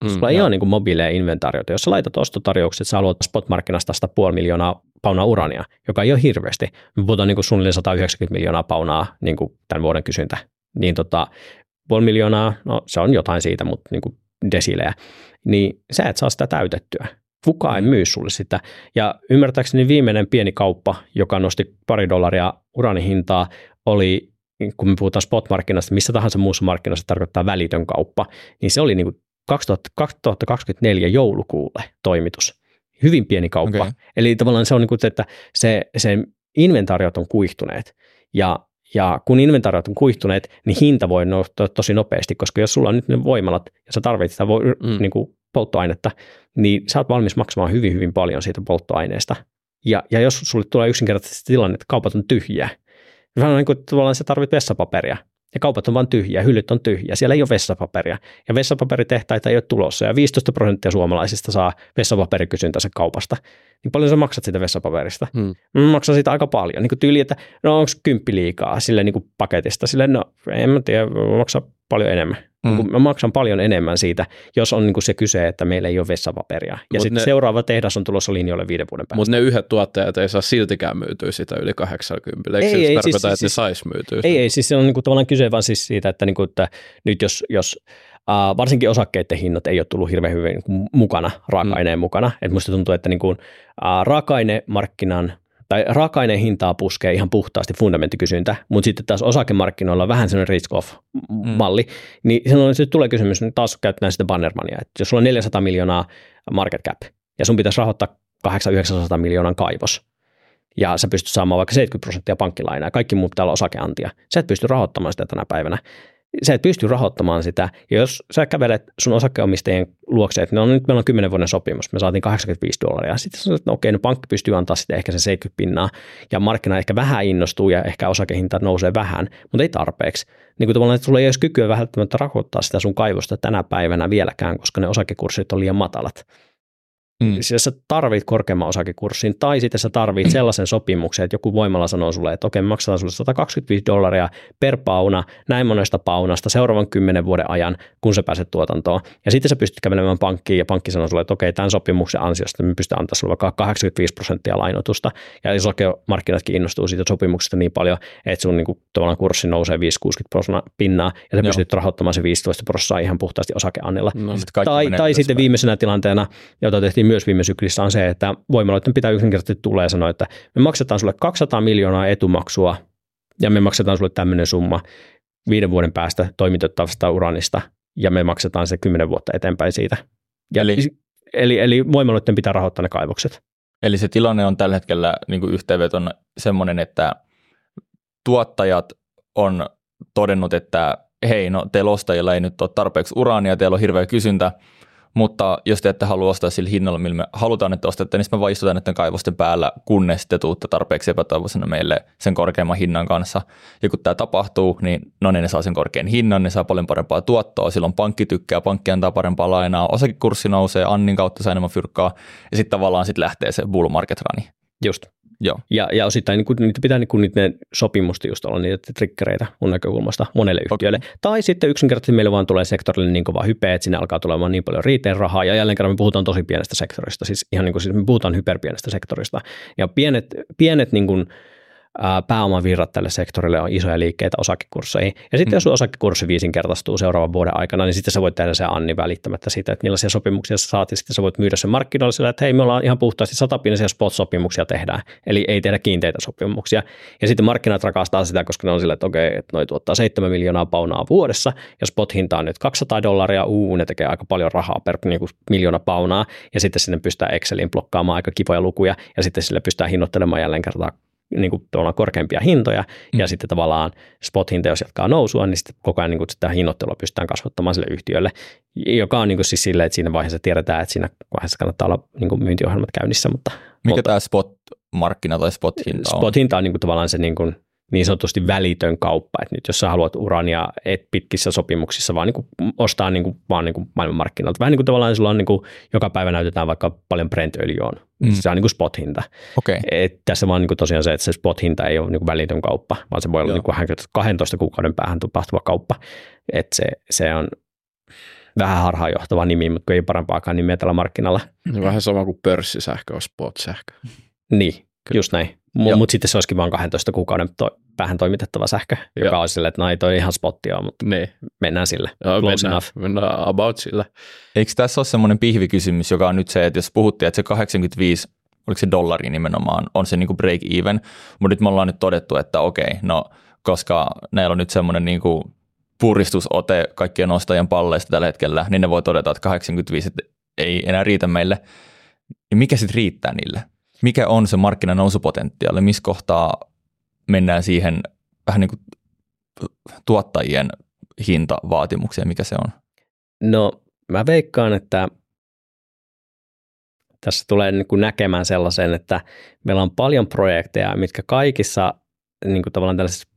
Mm, Sulla ei ole niin mobiileja inventaariota. Jos sä laitat ostotarjoukset, sä haluat spot-markkinasta sitä puoli miljoonaa paunaa urania, joka ei ole hirveästi. Me puhutaan niin kuin suunnilleen 190 miljoonaa paunaa niin kuin tämän vuoden kysyntä. Niin tota, puoli miljoonaa, no se on jotain siitä, mutta niin kuin desilejä. Niin sä et saa sitä täytettyä. Kukaan ei myy sulle sitä. Ja ymmärtääkseni viimeinen pieni kauppa, joka nosti pari dollaria uranihintaa, oli kun me puhutaan spot-markkinasta, missä tahansa muussa markkinassa tarkoittaa välitön kauppa, niin se oli niin kuin 2024 joulukuulle toimitus. Hyvin pieni kauppa. Okay. Eli tavallaan se on niin kuin, että se, se inventaariot on kuihtuneet. Ja, ja kun inventaariot on kuihtuneet, niin hinta voi nousta tosi nopeasti, koska jos sulla on nyt ne voimalat ja sä tarvitset sitä vo, mm. niin kuin polttoainetta, niin sä oot valmis maksamaan hyvin, hyvin paljon siitä polttoaineesta. Ja, ja jos sulle tulee yksinkertaisesti tilanne, että kaupat on tyhjiä, vähän niin kuin tavallaan sä tarvit vessapaperia, ja kaupat on vain tyhjiä, hyllyt on tyhjiä, siellä ei ole vessapaperia. Ja vessapaperitehtaita ei ole tulossa, ja 15 prosenttia suomalaisista saa vessapaperikysyntänsä kaupasta. Niin paljon sä maksat sitä vessapaperista? Hmm. Mä maksan siitä aika paljon. Niin kuin tyyli, että no onko kymppi liikaa sille niin kuin paketista? Sille no en mä tiedä, mä maksan paljon enemmän. Mm. Mä maksan paljon enemmän siitä, jos on niin kuin se kyse, että meillä ei ole vessapaperia. Ja sitten seuraava tehdas on tulossa linjoille viiden vuoden päästä. Mutta ne yhdet tuottajat ei saa siltikään myytyä sitä yli 80. Eikö ei, se ei, tarkoita, siis, että siis, ne sais myytyä? Ei, ei, siis se on niin kuin tavallaan kyse vaan siis siitä, että, niin kuin, että nyt jos, jos Uh, varsinkin osakkeiden hinnat ei ole tullut hirveän hyvin niin mukana, raaka-aineen mm. mukana. Et musta tuntuu, että niin kuin, uh, raaka-ainemarkkinan tai raaka-aineen hintaa puskee ihan puhtaasti fundamenttikysyntä, mutta sitten taas osakemarkkinoilla on vähän sellainen risk-off-malli, mm. niin silloin se tulee kysymys, niin taas käytetään sitä bannermania, että jos sulla on 400 miljoonaa market cap ja sun pitäisi rahoittaa 800 miljoonan kaivos, ja sä pystyt saamaan vaikka 70 prosenttia pankkilainaa, kaikki muut pitää olla osakeantia. Sä et pysty rahoittamaan sitä tänä päivänä sä et pysty rahoittamaan sitä. Ja jos sä kävelet sun osakkeenomistajien luokse, että no nyt meillä on 10 vuoden sopimus, me saatiin 85 dollaria. Sitten sanoit, että no okei, no pankki pystyy antaa sitten ehkä se 70 pinnaa, ja markkina ehkä vähän innostuu, ja ehkä osakehinta nousee vähän, mutta ei tarpeeksi. Niin kuin tavallaan, että sulla ei olisi kykyä välttämättä rahoittaa sitä sun kaivosta tänä päivänä vieläkään, koska ne osakekurssit on liian matalat. Mm. Siis sä tarvit korkeamman osakekurssin, tai sitten sä tarvit sellaisen sopimuksen, että joku voimalla sanoo sulle, että okei, me maksetaan sulle 125 dollaria per pauna, näin monesta paunasta seuraavan kymmenen vuoden ajan, kun sä pääset tuotantoon. Ja sitten sä pystyt kävelemään pankkiin, ja pankki sanoo sulle, että okei, tämän sopimuksen ansiosta me pystytään antaa sulle vaikka 85 prosenttia lainotusta. Ja markkinatkin innostuu siitä sopimuksesta niin paljon, että sun niin kuin, tavallaan kurssi nousee 5-60 prosenttia pinnaa, ja sä Joo. pystyt rahoittamaan se 15 prosenttia ihan puhtaasti osakeannilla. No, tai, tai sitten viimeisenä tilanteena, jota tehtiin tehtiin myös viime syklissä on se, että voimaloiden pitää yksinkertaisesti tulee sanoa, että me maksetaan sulle 200 miljoonaa etumaksua ja me maksetaan sulle tämmöinen summa viiden vuoden päästä toimitettavasta uranista ja me maksetaan se kymmenen vuotta eteenpäin siitä. Ja eli, eli, eli voimaloiden pitää rahoittaa ne kaivokset. Eli se tilanne on tällä hetkellä niin kuin yhteenvetona semmoinen, että tuottajat on todennut, että hei, no teillä ostajilla ei nyt ole tarpeeksi uraania, teillä on hirveä kysyntä, mutta jos te ette halua ostaa sillä hinnalla, millä me halutaan, että ostatte, niin me vaan istutaan näiden kaivosten päällä, kunnes te tuutte tarpeeksi epätoivoisena meille sen korkeamman hinnan kanssa. Ja kun tämä tapahtuu, niin no niin, ne saa sen korkean hinnan, ne saa paljon parempaa tuottoa, silloin pankki tykkää, pankki antaa parempaa lainaa, osakekurssi nousee, Annin kautta saa enemmän fyrkkaa, ja sitten tavallaan sitten lähtee se bull market run. Just. Joo. Ja, ja osittain niin kuin, niitä pitää niin kuin, niiden sopimusta just olla niitä trikkereitä mun näkökulmasta monelle yhtiölle. Okay. Tai sitten yksinkertaisesti meillä vaan tulee sektorille niin kova hype, että sinne alkaa tulemaan niin paljon riiteen rahaa. Ja jälleen kerran me puhutaan tosi pienestä sektorista, siis ihan niin kuin siis me puhutaan hyperpienestä sektorista. Ja pienet, pienet niin kuin, pääomavirrat tälle sektorille on isoja liikkeitä osakekursseihin. Ja sitten mm. jos osakekurssi viisinkertaistuu seuraavan vuoden aikana, niin sitten sä voit tehdä se Anni välittämättä siitä, että millaisia sopimuksia sä saat, ja sitten sä voit myydä sen markkinoille sillä, että hei, me ollaan ihan puhtaasti satapinnaisia spot-sopimuksia tehdään, eli ei tehdä kiinteitä sopimuksia. Ja sitten markkinat rakastaa sitä, koska ne on sillä, että okei, että noi tuottaa 7 miljoonaa paunaa vuodessa, jos spot-hinta on nyt 200 dollaria, uu, ne tekee aika paljon rahaa per niin kuin miljoona paunaa, ja sitten sinne pystytään Exceliin blokkaamaan aika kivoja lukuja, ja sitten sille pystytään hinnoittelemaan jälleen kertaa niin kuin korkeampia hintoja, mm. ja sitten tavallaan spot-hinta, jos jatkaa nousua, niin sitten koko ajan niin kuin sitä hinnoittelua pystytään kasvattamaan sille yhtiölle, joka on niin kuin siis silleen, että siinä vaiheessa tiedetään, että siinä vaiheessa kannattaa olla niin kuin myyntiohjelmat käynnissä. Mutta, Mikä mutta, tämä spot-markkina tai spot-hinta on? Spot-hinta on niin kuin tavallaan se niin kuin niin sanotusti välitön kauppa. Et nyt jos sä haluat urania et pitkissä sopimuksissa, vaan niin kuin ostaa niin kuin, vaan niin kuin maailmanmarkkinoilta. Vähän niin kuin tavallaan sulla on niin kuin, joka päivä näytetään vaikka paljon Brent-öljyä on. Mm. Se on niin kuin spot-hinta. Okay. Et tässä vaan niin kuin tosiaan se, että se spot-hinta ei ole niin kuin välitön kauppa, vaan se voi olla niin kuin 12 kuukauden päähän tapahtuva kauppa. Et se, se on vähän harhaanjohtava nimi, mutta ei parempaakaan nimeä tällä markkinalla. Vähän sama kuin pörssisähkö on spot-sähkö. Niin, Kyllä. just näin. Mutta mut sitten se olisikin vain 12 kuukauden to- päähän toimitettava sähkö, joka Joo. on silleen, että no ei toi ihan spottia, mutta niin. mennään sille. Joo, Close mennään, mennään about sillä. Eikö tässä ole semmoinen pihvikysymys, joka on nyt se, että jos puhuttiin, että se 85 oliko se dollari nimenomaan, on se niin kuin break even, mutta nyt me ollaan nyt todettu, että okei, no koska näillä on nyt semmoinen niin kuin puristusote kaikkien ostajien palleista tällä hetkellä, niin ne voi todeta, että 85 ei enää riitä meille. Ja mikä sitten riittää niille? Mikä on se markkinan nousupotentiaali, missä kohtaa mennään siihen vähän niin kuin tuottajien hintavaatimukseen, mikä se on? No mä veikkaan, että tässä tulee niin kuin näkemään sellaisen, että meillä on paljon projekteja, mitkä kaikissa niin kuin tavallaan tällaisissa,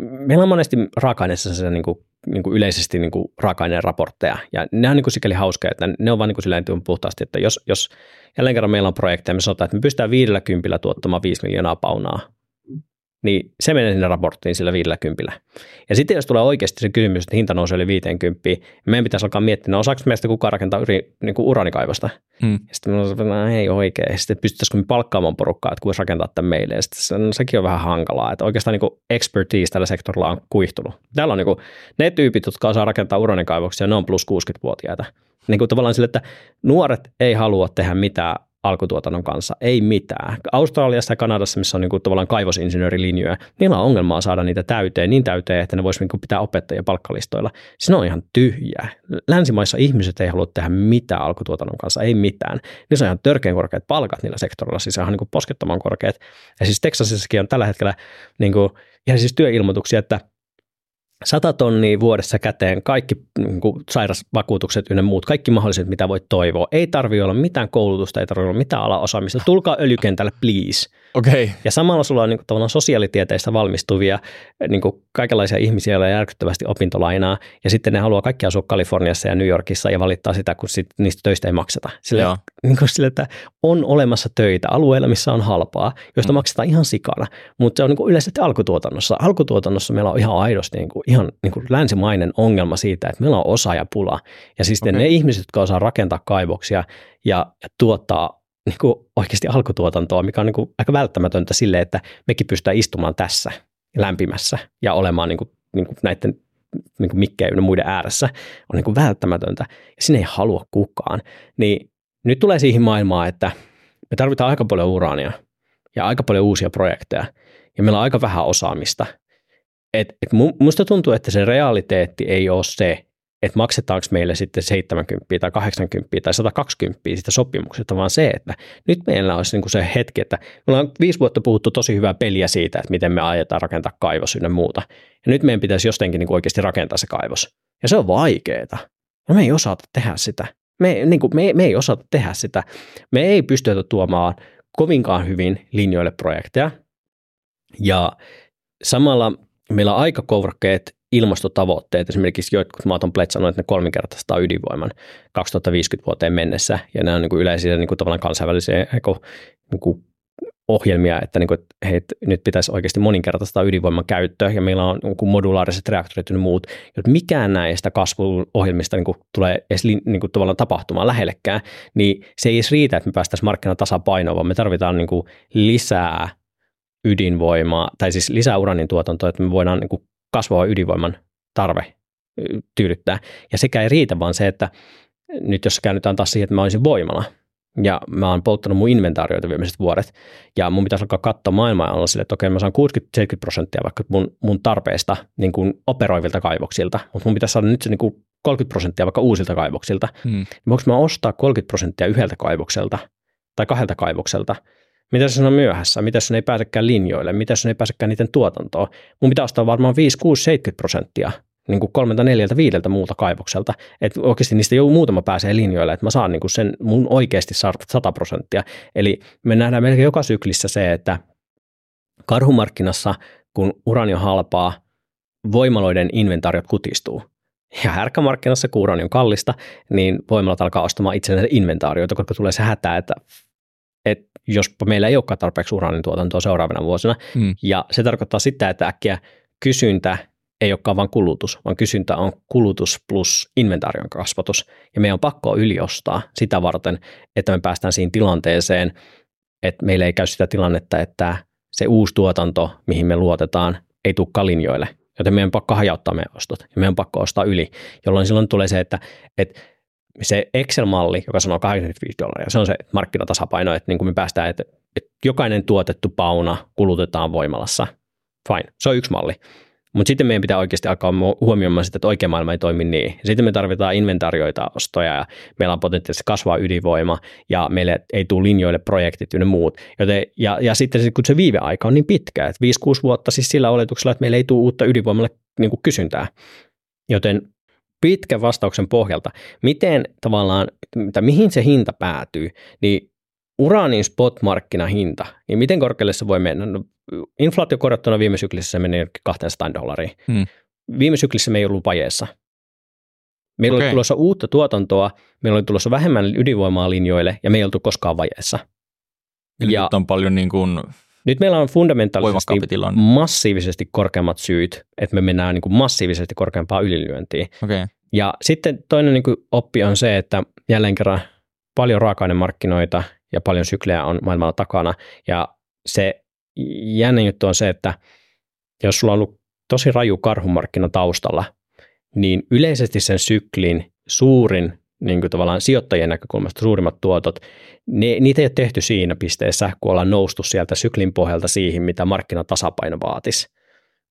meillä on monesti raaka-aineessa se niin kuin niin kuin yleisesti niin kuin raaka raportteja. Ja ne on niin kuin sikäli hauskoja, että ne on vain niin silleen puhtaasti, että jos, jos jälleen kerran meillä on projekteja, me sanotaan, että me pystytään 50 tuottamaan 5 miljoonaa paunaa niin se menee sinne raporttiin sillä 50. Ja sitten jos tulee oikeasti se kysymys, että hinta nousee yli 50, meidän pitäisi alkaa miettiä, no osaako meistä kukaan rakentaa yri, niin kuin uranikaivosta. Hmm. Ja sitten me no, ei oikein. Sitten pystyttäisikö me palkkaamaan porukkaa, että kuinka rakentaa tämän meille. Ja sitten no, sekin on vähän hankalaa, että oikeastaan niin kuin expertise tällä sektorilla on kuihtunut. Täällä on niin kuin, ne tyypit, jotka osaa rakentaa uranikaivoksia, ne on plus 60-vuotiaita. Niin kuin tavallaan sille, että nuoret ei halua tehdä mitään alkutuotannon kanssa, ei mitään. Australiassa ja Kanadassa, missä on niin kuin tavallaan kaivosinsinöörilinjoja, niillä on ongelmaa saada niitä täyteen, niin täyteen, että ne voisivat niin pitää opettajia palkkalistoilla. Se on ihan tyhjää. Länsimaissa ihmiset ei halua tehdä mitään alkutuotannon kanssa, ei mitään. Niissä on ihan törkeän korkeat palkat niillä sektorilla, siis ihan niin kuin poskettoman korkeat. Ja siis Texasissakin on tällä hetkellä niin kuin, ihan siis työilmoituksia, että 100 tonnia vuodessa käteen, kaikki niin kuin sairausvakuutukset ynnä muut, kaikki mahdolliset, mitä voit toivoa. Ei tarvitse olla mitään koulutusta, ei tarvitse olla mitään alaosaamista. Tulkaa öljykentälle, please. Okei. Ja samalla sulla on niin kuin, tavallaan sosiaalitieteistä valmistuvia niin kuin kaikenlaisia ihmisiä, joilla on järkyttävästi opintolainaa, ja sitten ne haluaa kaikki asua Kaliforniassa ja New Yorkissa ja valittaa sitä, kun sit niistä töistä ei makseta. Sille, Joo. niin kuin sille, että on olemassa töitä alueilla, missä on halpaa, joista Mm. maksetaan ihan sikana, mutta se on niin kuin yleisesti alkutuotannossa. Alkutuotannossa meillä on ihan aidosti niin kuin, ihan niin kuin länsimainen ongelma siitä, että meillä on osaajapula. Ja siis okay. Ne ihmiset, jotka osaa rakentaa kaivoksia ja, ja tuottaa niin kuin oikeasti alkutuotantoa, mikä on niin kuin aika välttämätöntä sille, että mekin pystytään istumaan tässä lämpimässä ja olemaan niin kuin, niin kuin näiden niin kuin mikkejä ynnä muiden ääressä, on niin kuin välttämätöntä. Ja sinne ei halua kukaan. Niin nyt tulee siihen maailmaan, että me tarvitaan aika paljon uraania ja aika paljon uusia projekteja, ja meillä on aika vähän osaamista. Et, et mu- musta tuntuu, että se realiteetti ei ole se, että maksetaanko meille sitten 70 tai 80 tai 120 siitä sopimuksesta, vaan se, että nyt meillä olisi niin se hetki, että me ollaan viisi vuotta puhuttu tosi hyvää peliä siitä, että miten me ajetaan rakentaa kaivos ynnä muuta. Ja nyt meidän pitäisi jostenkin niin oikeasti rakentaa se kaivos. Ja se on vaikeaa. No me ei osata tehdä sitä. Me, niin kuin, me, me ei osata tehdä sitä. Me ei pystytä tuomaan kovinkaan hyvin linjoille projekteja. Ja samalla meillä on aika korkeat ilmastotavoitteet. Esimerkiksi jotkut maat on pletsanut, että ne kolminkertaistaa ydinvoiman 2050 vuoteen mennessä. Ja nämä on niin kuin yleisiä niin kuin tavallaan kansainvälisiä niin kuin ohjelmia, että, niin kuin, että hei, nyt pitäisi oikeasti moninkertaistaa ydinvoiman käyttöä, ja meillä on niin modulaariset reaktorit ja muut, jotta mikään näistä kasvuohjelmista niin kuin, tulee edes niin kuin, tavallaan tapahtumaan lähellekään, niin se ei edes riitä, että me päästäisiin markkinatasapainoon, vaan me tarvitaan niin kuin, lisää ydinvoimaa, tai siis lisää uranin tuotantoa, että me voidaan niin kuin, kasvava ydinvoiman tarve tyydyttää. Ja sekä ei riitä, vaan se, että nyt jos käännytään taas siihen, että mä olisin voimala, ja mä oon polttanut mun inventaarioita viimeiset vuodet, ja mun pitäisi alkaa katsoa maailmaa ja olla sille, että okei, mä saan 60-70 prosenttia vaikka mun, mun tarpeesta niin kuin operoivilta kaivoksilta, mutta mun pitäisi saada nyt se niin kuin 30 prosenttia vaikka uusilta kaivoksilta. Hmm. Voinko mä ostaa 30 prosenttia yhdeltä kaivokselta tai kahdelta kaivokselta? Mitä ne on myöhässä? Mitä ne ei pääsekään linjoille? Mitä ne ei pääsekään niiden tuotantoon? Mun pitää ostaa varmaan 5, 6, 70 prosenttia niin kuin kolmelta, neljältä, viideltä muuta kaivokselta. Että oikeasti niistä jo muutama pääsee linjoille, että mä saan niin kuin sen mun oikeasti 100 prosenttia. Eli me nähdään melkein joka syklissä se, että karhumarkkinassa, kun urani on halpaa, voimaloiden inventaariot kutistuu. Ja härkämarkkinassa, kun urani on kallista, niin voimalat alkaa ostamaan itselleen inventaarioita, koska tulee se hätä, että, että jospa meillä ei olekaan tarpeeksi uraanin tuotantoa seuraavina vuosina. Hmm. Ja se tarkoittaa sitä, että äkkiä kysyntä ei olekaan vain kulutus, vaan kysyntä on kulutus plus inventaarion kasvatus. Ja meidän on pakko yliostaa sitä varten, että me päästään siihen tilanteeseen, että meillä ei käy sitä tilannetta, että se uusi tuotanto, mihin me luotetaan, ei tule linjoille. Joten meidän on pakko hajauttaa meidän ostot ja meidän on pakko ostaa yli, jolloin silloin tulee se, että, että se Excel-malli, joka sanoo 85 dollaria, se on se markkinatasapaino, että niin kuin me päästään, että, että jokainen tuotettu pauna kulutetaan voimalassa. Fine, se on yksi malli. Mutta sitten meidän pitää oikeasti alkaa huomioimaan sitä, että oikea maailma ei toimi niin. Ja sitten me tarvitaan inventaarioita ostoja ja meillä on potentiaalisesti kasvaa ydinvoima ja meille ei tule linjoille projektit ynnä muut. Joten, ja, ja sitten kun se viiveaika on niin pitkä, että 5-6 vuotta siis sillä oletuksella, että meillä ei tule uutta ydinvoimalle niin kuin kysyntää. Joten pitkän vastauksen pohjalta, miten tavallaan, tai mihin se hinta päätyy, niin uraanin spot-markkinahinta, niin miten korkealle se voi mennä? No, inflaatio korjattuna viime syklissä se meni 200 dollaria. Hmm. Viime syklissä me ei ollut vajeessa. Meillä Okei. oli tulossa uutta tuotantoa, meillä oli tulossa vähemmän ydinvoimaa linjoille ja me ei oltu koskaan vajeessa. Eli Ja- nyt on paljon niin kuin Nyt meillä on fundamentaalisesti massiivisesti korkeammat syyt, että me mennään niin kuin massiivisesti korkeampaan ylilyöntiin. Okay. Ja sitten toinen niin kuin oppi on se, että jälleen kerran paljon raaka-ainemarkkinoita ja paljon syklejä on maailmalla takana. Ja se jännä juttu on se, että jos sulla on ollut tosi raju karhumarkkina taustalla, niin yleisesti sen syklin suurin niin kuin tavallaan sijoittajien näkökulmasta suurimmat tuotot, ne, niitä ei ole tehty siinä pisteessä, kun ollaan noustu sieltä syklin pohjalta siihen, mitä markkinatasapaino vaatisi,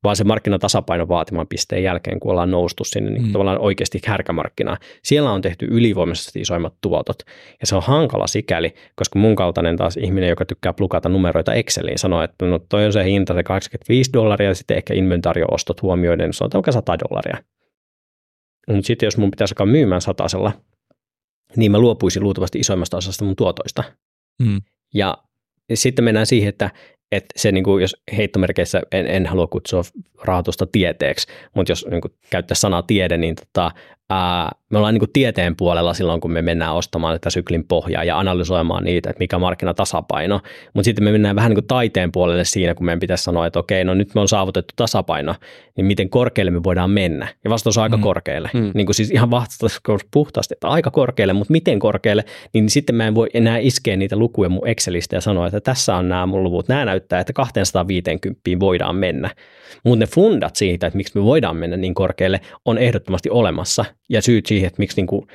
vaan se markkinatasapaino vaatiman pisteen jälkeen, kun ollaan noustu sinne niin mm. tavallaan oikeasti härkämarkkinaan, siellä on tehty ylivoimaisesti isoimmat tuotot. Ja se on hankala sikäli, koska mun kaltainen taas ihminen, joka tykkää plukata numeroita Exceliin, sanoo, että no toi on se hinta, se 85 dollaria, ja sitten ehkä inventaarioostot huomioiden, se on vaikka 100 dollaria. Mutta sitten jos mun pitäisi alkaa myymään satasella, niin mä luopuisin luultavasti isoimmasta osasta mun tuotoista. Mm. Ja sitten mennään siihen, että että se, niin kuin, jos heittomerkeissä en, en halua kutsua rahoitusta tieteeksi, mutta jos niin kuin, käyttää sanaa tiede, niin tota, ää, me ollaan niin kuin tieteen puolella silloin, kun me mennään ostamaan tätä syklin pohjaa ja analysoimaan niitä, että mikä markkinatasapaino, mutta sitten me mennään vähän niin kuin taiteen puolelle siinä, kun meidän pitäisi sanoa, että okei, no nyt me on saavutettu tasapaino, niin miten korkealle me voidaan mennä. Ja vastaus on aika mm. korkealle. Mm. Niin kuin siis ihan vastaus puhtaasti, että aika korkealle, mutta miten korkealle, niin sitten mä en voi enää iskeä niitä lukuja mun Excelistä ja sanoa, että tässä on nämä mun luvut. Nämä näyttää, että 250 voidaan mennä. Mutta ne fundat siitä, että miksi me voidaan mennä niin korkealle, on ehdottomasti olemassa. Ja syyt siihen, että miksi niin kuin,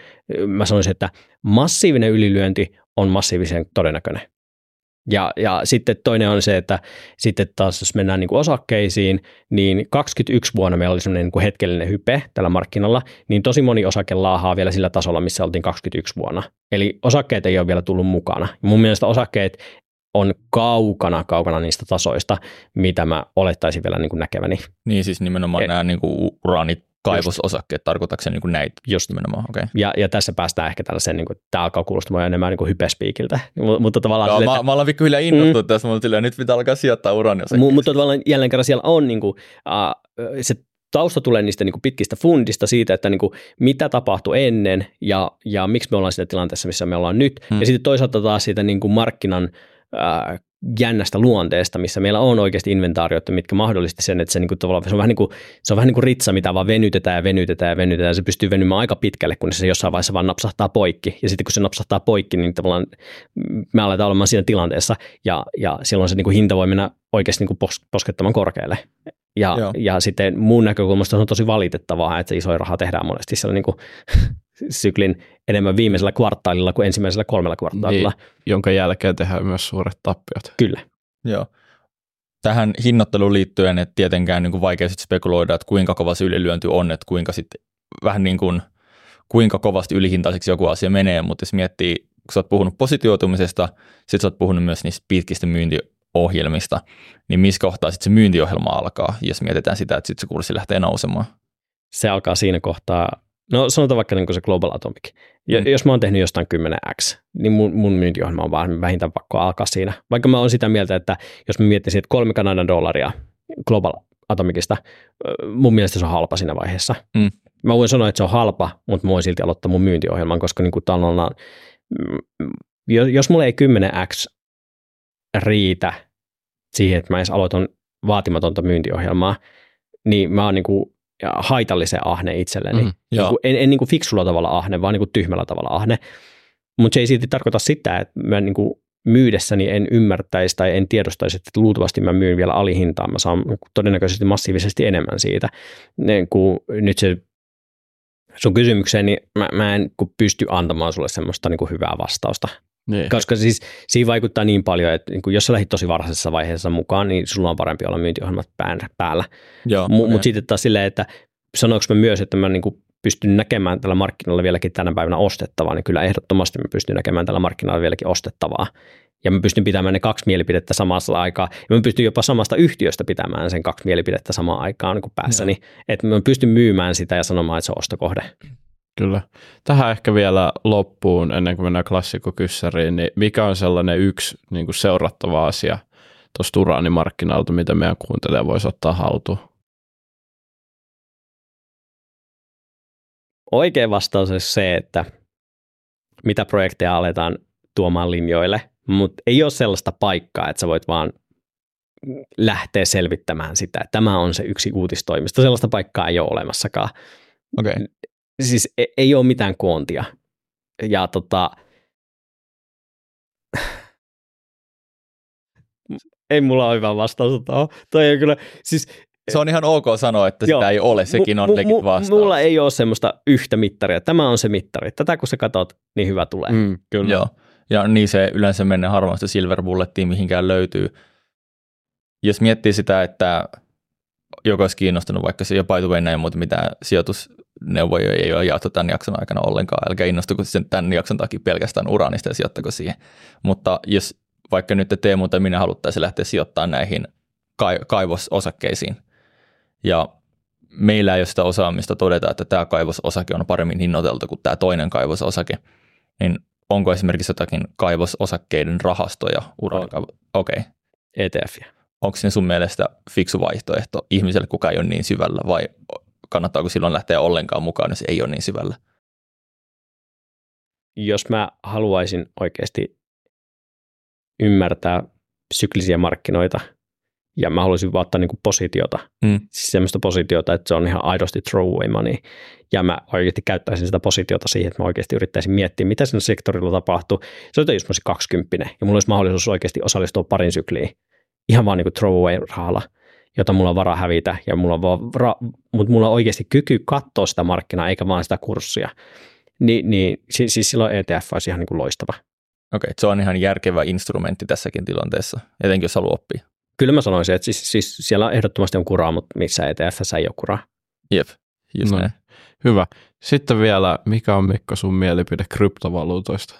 mä sanoisin, että massiivinen ylilyönti on massiivisen todennäköinen. Ja, ja sitten toinen on se, että sitten taas jos mennään niin kuin osakkeisiin, niin 21 vuonna meillä oli semmoinen niin kuin hetkellinen hype tällä markkinalla, niin tosi moni osake laahaa vielä sillä tasolla, missä oltiin 21 vuonna. Eli osakkeet ei ole vielä tullut mukana. Mun mielestä osakkeet on kaukana, kaukana niistä tasoista, mitä mä olettaisin vielä niin kuin näkeväni. Niin siis nimenomaan e- nämä niin kuin uraanit kaivososakkeet, tarkoitatko niin kuin näitä just nimenomaan? Okay. Ja, ja, tässä päästään ehkä tällaiseen, niin kuin, tämä alkaa kuulostamaan enemmän niin kuin hypespiikiltä. M- mutta tavallaan Joo, sille, mä, että, mä olen pikkuhiljaa innostunut mm, tässä, mutta silleen, nyt pitää alkaa sijoittaa uraaniosakkeisiin. Mutta tavallaan jälleen kerran siellä on niin kuin, uh, se tausta tulee niistä niin kuin pitkistä fundista siitä, että niin kuin mitä tapahtui ennen ja, ja miksi me ollaan siinä tilanteessa, missä me ollaan nyt. Hmm. Ja sitten toisaalta taas siitä niin kuin markkinan äh, jännästä luonteesta, missä meillä on oikeasti inventaarioita, mitkä mahdollisti sen, että se, niin kuin, tavallaan, se, on vähän niin kuin, se on vähän niin kuin ritsa, mitä vaan venytetään ja venytetään ja venytetään. Ja se pystyy venymään aika pitkälle, kun se jossain vaiheessa vaan napsahtaa poikki. Ja sitten kun se napsahtaa poikki, niin tavallaan me aletaan olemaan siinä tilanteessa ja, ja silloin se niin kuin hinta voi mennä oikeasti niin kuin poskettamaan korkealle. Ja, ja sitten muun näkökulmasta on tosi valitettavaa, että isoja rahaa tehdään monesti siellä niin kuin syklin enemmän viimeisellä kvartaalilla kuin ensimmäisellä kolmella kvartaalilla. Niin, jonka jälkeen tehdään myös suuret tappiot. Kyllä. Joo. Tähän hinnoitteluun liittyen, että tietenkään niin kuin vaikea sitten spekuloida, että kuinka kova se ylilyönti on, että kuinka sitten vähän niin kuin, kuinka kovasti ylihintaiseksi joku asia menee, mutta jos miettii, kun sä oot puhunut positioitumisesta, sitten sä oot puhunut myös niistä pitkistä myyntiohjelmista, niin missä kohtaa sitten se myyntiohjelma alkaa, jos mietitään sitä, että sitten se kurssi lähtee nousemaan? Se alkaa siinä kohtaa, No sanotaan vaikka niin kuin se Global Atomic. Ja mm. Jos mä oon tehnyt jostain 10x, niin mun, mun myyntiohjelma on vaan vähintään pakko alkaa siinä. Vaikka mä oon sitä mieltä, että jos mä miettisin, että kolme Kanadan dollaria Global Atomicista, mun mielestä se on halpa siinä vaiheessa. Mm. Mä voin sanoa, että se on halpa, mutta mä voin silti aloittaa mun myyntiohjelman, koska niin kuin tavallaan, mm, jos mulla ei 10x riitä siihen, että mä edes aloitan vaatimatonta myyntiohjelmaa, niin mä oon niin kuin haitallisen ahne itselleni. Mm, niin kuin, en, en niin kuin fiksulla tavalla ahne, vaan niin kuin tyhmällä tavalla ahne. Mutta se ei silti tarkoita sitä, että mä niin kuin myydessäni en ymmärtäisi tai en tiedostaisi, että luultavasti mä myyn vielä alihintaan. Mä saan todennäköisesti massiivisesti enemmän siitä. Niin kuin nyt se sun kysymykseen, niin mä, mä en pysty antamaan sulle semmoista niin kuin hyvää vastausta. Niin. Koska siis siinä vaikuttaa niin paljon, että niin jos sä lähdit tosi varhaisessa vaiheessa mukaan, niin sulla on parempi olla myyntiohjelmat päällä. M-. Mutta sitten taas silleen, että sanoinko mä myös, että mä niin kuin pystyn näkemään tällä markkinoilla vieläkin tänä päivänä ostettavaa, niin kyllä ehdottomasti mä pystyn näkemään tällä markkinoilla vieläkin ostettavaa. Ja mä pystyn pitämään ne kaksi mielipidettä samassa aikaa. Ja mä pystyn jopa samasta yhtiöstä pitämään sen kaksi mielipidettä samaan aikaan niin kuin päässäni. Että mä pystyn myymään sitä ja sanomaan, että se on ostokohde. Kyllä. Tähän ehkä vielä loppuun, ennen kuin mennään klassikokyssäriin, niin mikä on sellainen yksi niin kuin seurattava asia tuosta uraanimarkkinalta, mitä meidän kuuntelija voisi ottaa haltuun? Oikea vastaus on se, että mitä projekteja aletaan tuomaan linjoille, mutta ei ole sellaista paikkaa, että sä voit vaan lähteä selvittämään sitä, että tämä on se yksi uutistoimisto. Sellaista paikkaa ei ole olemassakaan. Okay siis ei, ei ole mitään koontia. Ja tota, ei mulla ole hyvä vastaus. Toi on kyllä, siis, se on ihan ok sanoa, että sitä joo, ei ole, sekin on legit vastaus. Mulla ei ole semmoista yhtä mittaria. Tämä on se mittari. Tätä kun sä katsot, niin hyvä tulee. Mm, kyllä. Joo. Ja niin se yleensä menee harvasta silver bullettiin, mihinkään löytyy. Jos miettii sitä, että joka olisi kiinnostunut, vaikka se jo by the way, näin muuta mitään sijoitusneuvoja ei ole jaettu tämän jakson aikana ollenkaan. Älkää innostuko sen tämän jakson takia pelkästään uraanista ja sijoittako siihen. Mutta jos vaikka nyt Teemu tai minä haluttaisiin lähteä sijoittamaan näihin kaivososakkeisiin ja meillä ei ole sitä osaamista todeta, että tämä kaivososake on paremmin hinnoiteltu kuin tämä toinen kaivososake, niin onko esimerkiksi jotakin kaivososakkeiden rahastoja uraanikaivo? Okei. Okay. ETF. Onko se sun mielestä fiksu vaihtoehto ihmiselle, kuka ei ole niin syvällä vai kannattaako silloin lähteä ollenkaan mukaan, jos ei ole niin syvällä? Jos mä haluaisin oikeasti ymmärtää syklisiä markkinoita ja mä haluaisin vaan ottaa niin kuin positiota, mm. siis semmoista positiota, että se on ihan aidosti throwaway money ja mä oikeasti käyttäisin sitä positiota siihen, että mä oikeasti yrittäisin miettiä, mitä siinä sektorilla tapahtuu. Se on jos mä olisin 20 ja mulla olisi mahdollisuus oikeasti osallistua parin sykliin ihan vaan niin kuin throwaway rahalla, jota mulla on varaa hävitä, ja mulla on vaan ra- mutta mulla on oikeasti kyky katsoa sitä markkinaa, eikä vaan sitä kurssia. Ni, niin siis, siis silloin ETF olisi ihan niin kuin loistava. Okei, se on ihan järkevä instrumentti tässäkin tilanteessa, etenkin jos haluaa oppia. Kyllä mä sanoisin, että siis, siis siellä ehdottomasti on kuraa, mutta missä ETFssä ei ole kuraa. Jep, just no, näin. Hyvä. Sitten vielä, mikä on Mikko sun mielipide kryptovaluutoista?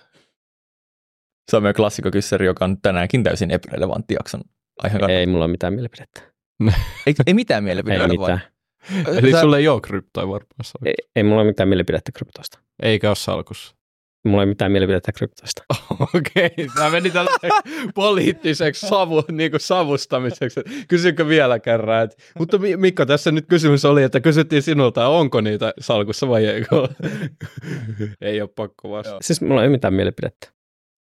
Se on meidän klassikokyssäri, joka on tänäänkin täysin epärelevantti jakson aihe. Ei mulla ole mitään mielipidettä. ei, ei mitään mielipidettä. Ei mitään. Eli sulle ei ole kryptoa varmaan ei, ei mulla ole mitään mielipidettä kryptoista. Eikä ole salkussa. Mulla ei mitään mielipidettä kryptoista. Okei, okay. tämä meni tälle poliittiseksi savu, niin kuin savustamiseksi. Kysynkö vielä kerran? Et, mutta Mikko, tässä nyt kysymys oli, että kysyttiin sinulta, onko niitä salkussa vai ei? ei ole pakko vastata. Siis mulla ei ole mitään mielipidettä.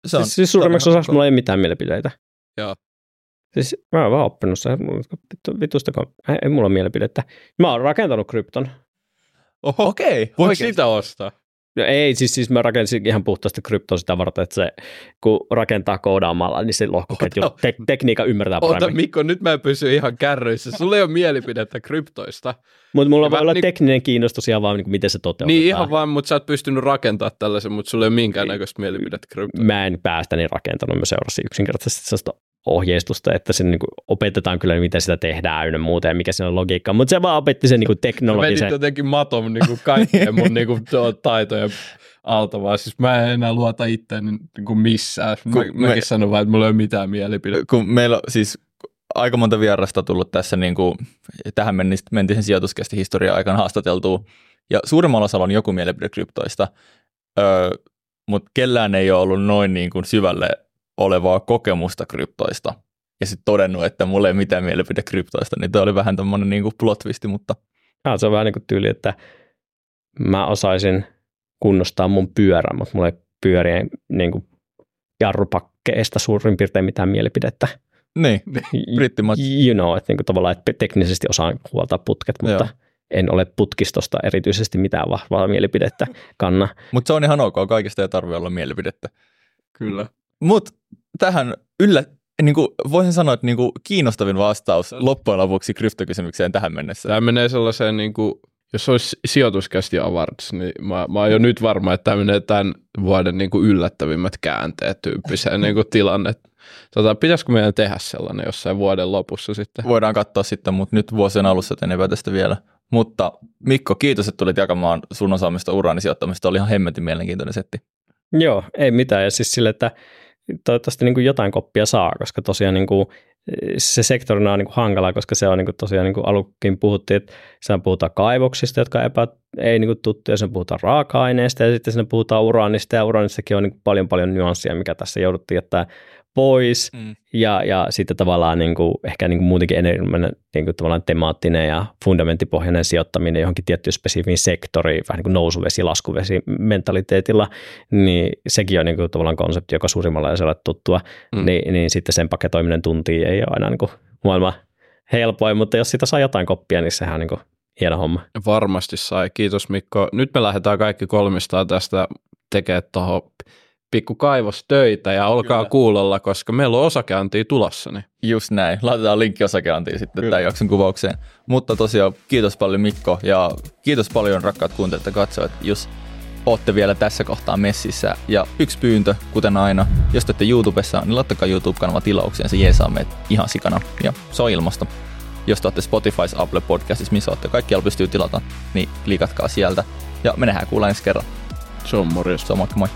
Se on, siis, siis suurimmaksi osaksi mulla ei ole mitään mielipiteitä. Joo. Siis mä oon vaan oppinut se, vittu, vitustako, ei, ei mulla mielipidettä. Mä oon rakentanut krypton. Oho, okei. Okay. Voiko sitä ostaa? No ei, siis, siis mä rakensin ihan puhtaasti kryptoa sitä varten, että se, kun rakentaa koodaamalla, niin se lohkoketju, te- tekniikka ymmärtää Ota, paremmin. Mikko, nyt mä en pysy ihan kärryissä. Sulla ei ole mielipidettä kryptoista. Mutta mulla voi olla niin, tekninen kiinnostus ihan vaan, niin miten se toteutetaan. Niin ihan vaan, mutta sä oot pystynyt rakentamaan tällaisen, mutta sulla ei ole minkäännäköistä mielipidettä kryptoista. Mä en päästä niin rakentanut, mä seurasin yksinkertaisesti sellaista ohjeistusta, että se niin kuin opetetaan kyllä, miten sitä tehdään ynnä muuta ja mikä siinä on logiikka, mutta se vaan opetti sen niin kuin teknologisen. Mä jotenkin maton niin kuin kaikkien mun niin kuin, taitoja alta, vaan siis mä en enää luota itseäni niin kuin missään. Mä, kun mäkin me, sanon vaan, että mulla ei ole mitään mielipidettä. Kun meillä on siis aika monta vierasta tullut tässä, niin kuin, tähän mentiin sen sijoituskästi historia aikana haastateltua, ja suurimmalla osalla on joku mielipide kryptoista, öö, mutta kellään ei ole ollut noin niin kuin syvälle olevaa kokemusta kryptoista ja sitten todennut, että mulla ei mitään mielipide kryptoista, niin tämä oli vähän tämmöinen niin plot twisti, mutta... Ja, se on vähän niin kuin tyyli, että mä osaisin kunnostaa mun pyörän, mutta mulla ei pyörien niin kuin jarrupakkeesta suurin piirtein mitään mielipidettä. Niin, pretty much. You know, että niin kuin tavallaan että teknisesti osaan huoltaa putket, mutta Joo. en ole putkistosta erityisesti mitään vahvaa mielipidettä kanna. mutta se on ihan ok, kaikista ei tarvitse olla mielipidettä. Kyllä. Mutta tähän yllä, niin kuin voisin sanoa, että niin kuin kiinnostavin vastaus loppujen lopuksi kryptokysymykseen tähän mennessä. Tämä menee sellaiseen, niin kuin, jos olisi sijoituskästi awards, niin mä, mä oon jo nyt varma, että tämä menee tämän vuoden niin kuin yllättävimmät käänteet tyyppiseen niin kuin tilanne. Tota, pitäisikö meidän tehdä sellainen jossain vuoden lopussa sitten? Voidaan katsoa sitten, mutta nyt vuosien alussa teen tästä vielä. Mutta Mikko, kiitos, että tulit jakamaan sun osaamista uraanisijoittamista. Oli ihan hemmetin mielenkiintoinen setti. Joo, ei mitään. Ja siis sille, että toivottavasti niin kuin jotain koppia saa, koska tosiaan niin kuin se sektorina on niin kuin hankala, koska se on niin kuin tosiaan niin kuin alukin puhuttiin, että sen puhutaan kaivoksista, jotka epä, ei niin kuin tuttuja, sen puhutaan raaka-aineista ja sitten sen puhutaan uraanista ja uraanissakin on niin kuin paljon paljon nyanssia, mikä tässä jouduttiin jättää pois mm. ja, ja sitten tavallaan niin kuin, ehkä niin kuin muutenkin enemmän niin kuin tavallaan temaattinen ja fundamenttipohjainen sijoittaminen johonkin tiettyyn spesifiin sektoriin, vähän niin kuin nousuvesi, laskuvesi mentaliteetilla, niin sekin on niin kuin tavallaan konsepti, joka suurimmalla ei ole tuttua, mm. niin, niin sitten sen paketoiminen tuntiin ei ole aina niin kuin maailman helpoin, mutta jos sitä saa jotain koppia, niin sehän on niin kuin hieno homma. Varmasti sai. Kiitos Mikko. Nyt me lähdetään kaikki kolmistaan tästä tekemään tuohon pikku kaivostöitä ja olkaa Kyllä. kuulolla, koska meillä on osakeantia tulossa. Niin. Just näin. Laitetaan linkki osakeantiin sitten Kyllä. tämän jakson kuvaukseen. Mutta tosiaan kiitos paljon Mikko ja kiitos paljon rakkaat kuuntelijat ja katsojat, jos olette vielä tässä kohtaa messissä. Ja yksi pyyntö, kuten aina, jos te olette YouTubessa, niin laittakaa YouTube-kanava tilaukseen, se jeesaa meitä ihan sikana ja se on ilmasta. jos te olette Spotifys, Apple Podcastissa, missä olette, kaikkialla pystyy tilata, niin klikatkaa sieltä. Ja me nähdään kuulla ensi kerran. Se on morjens. Se on moikka moi.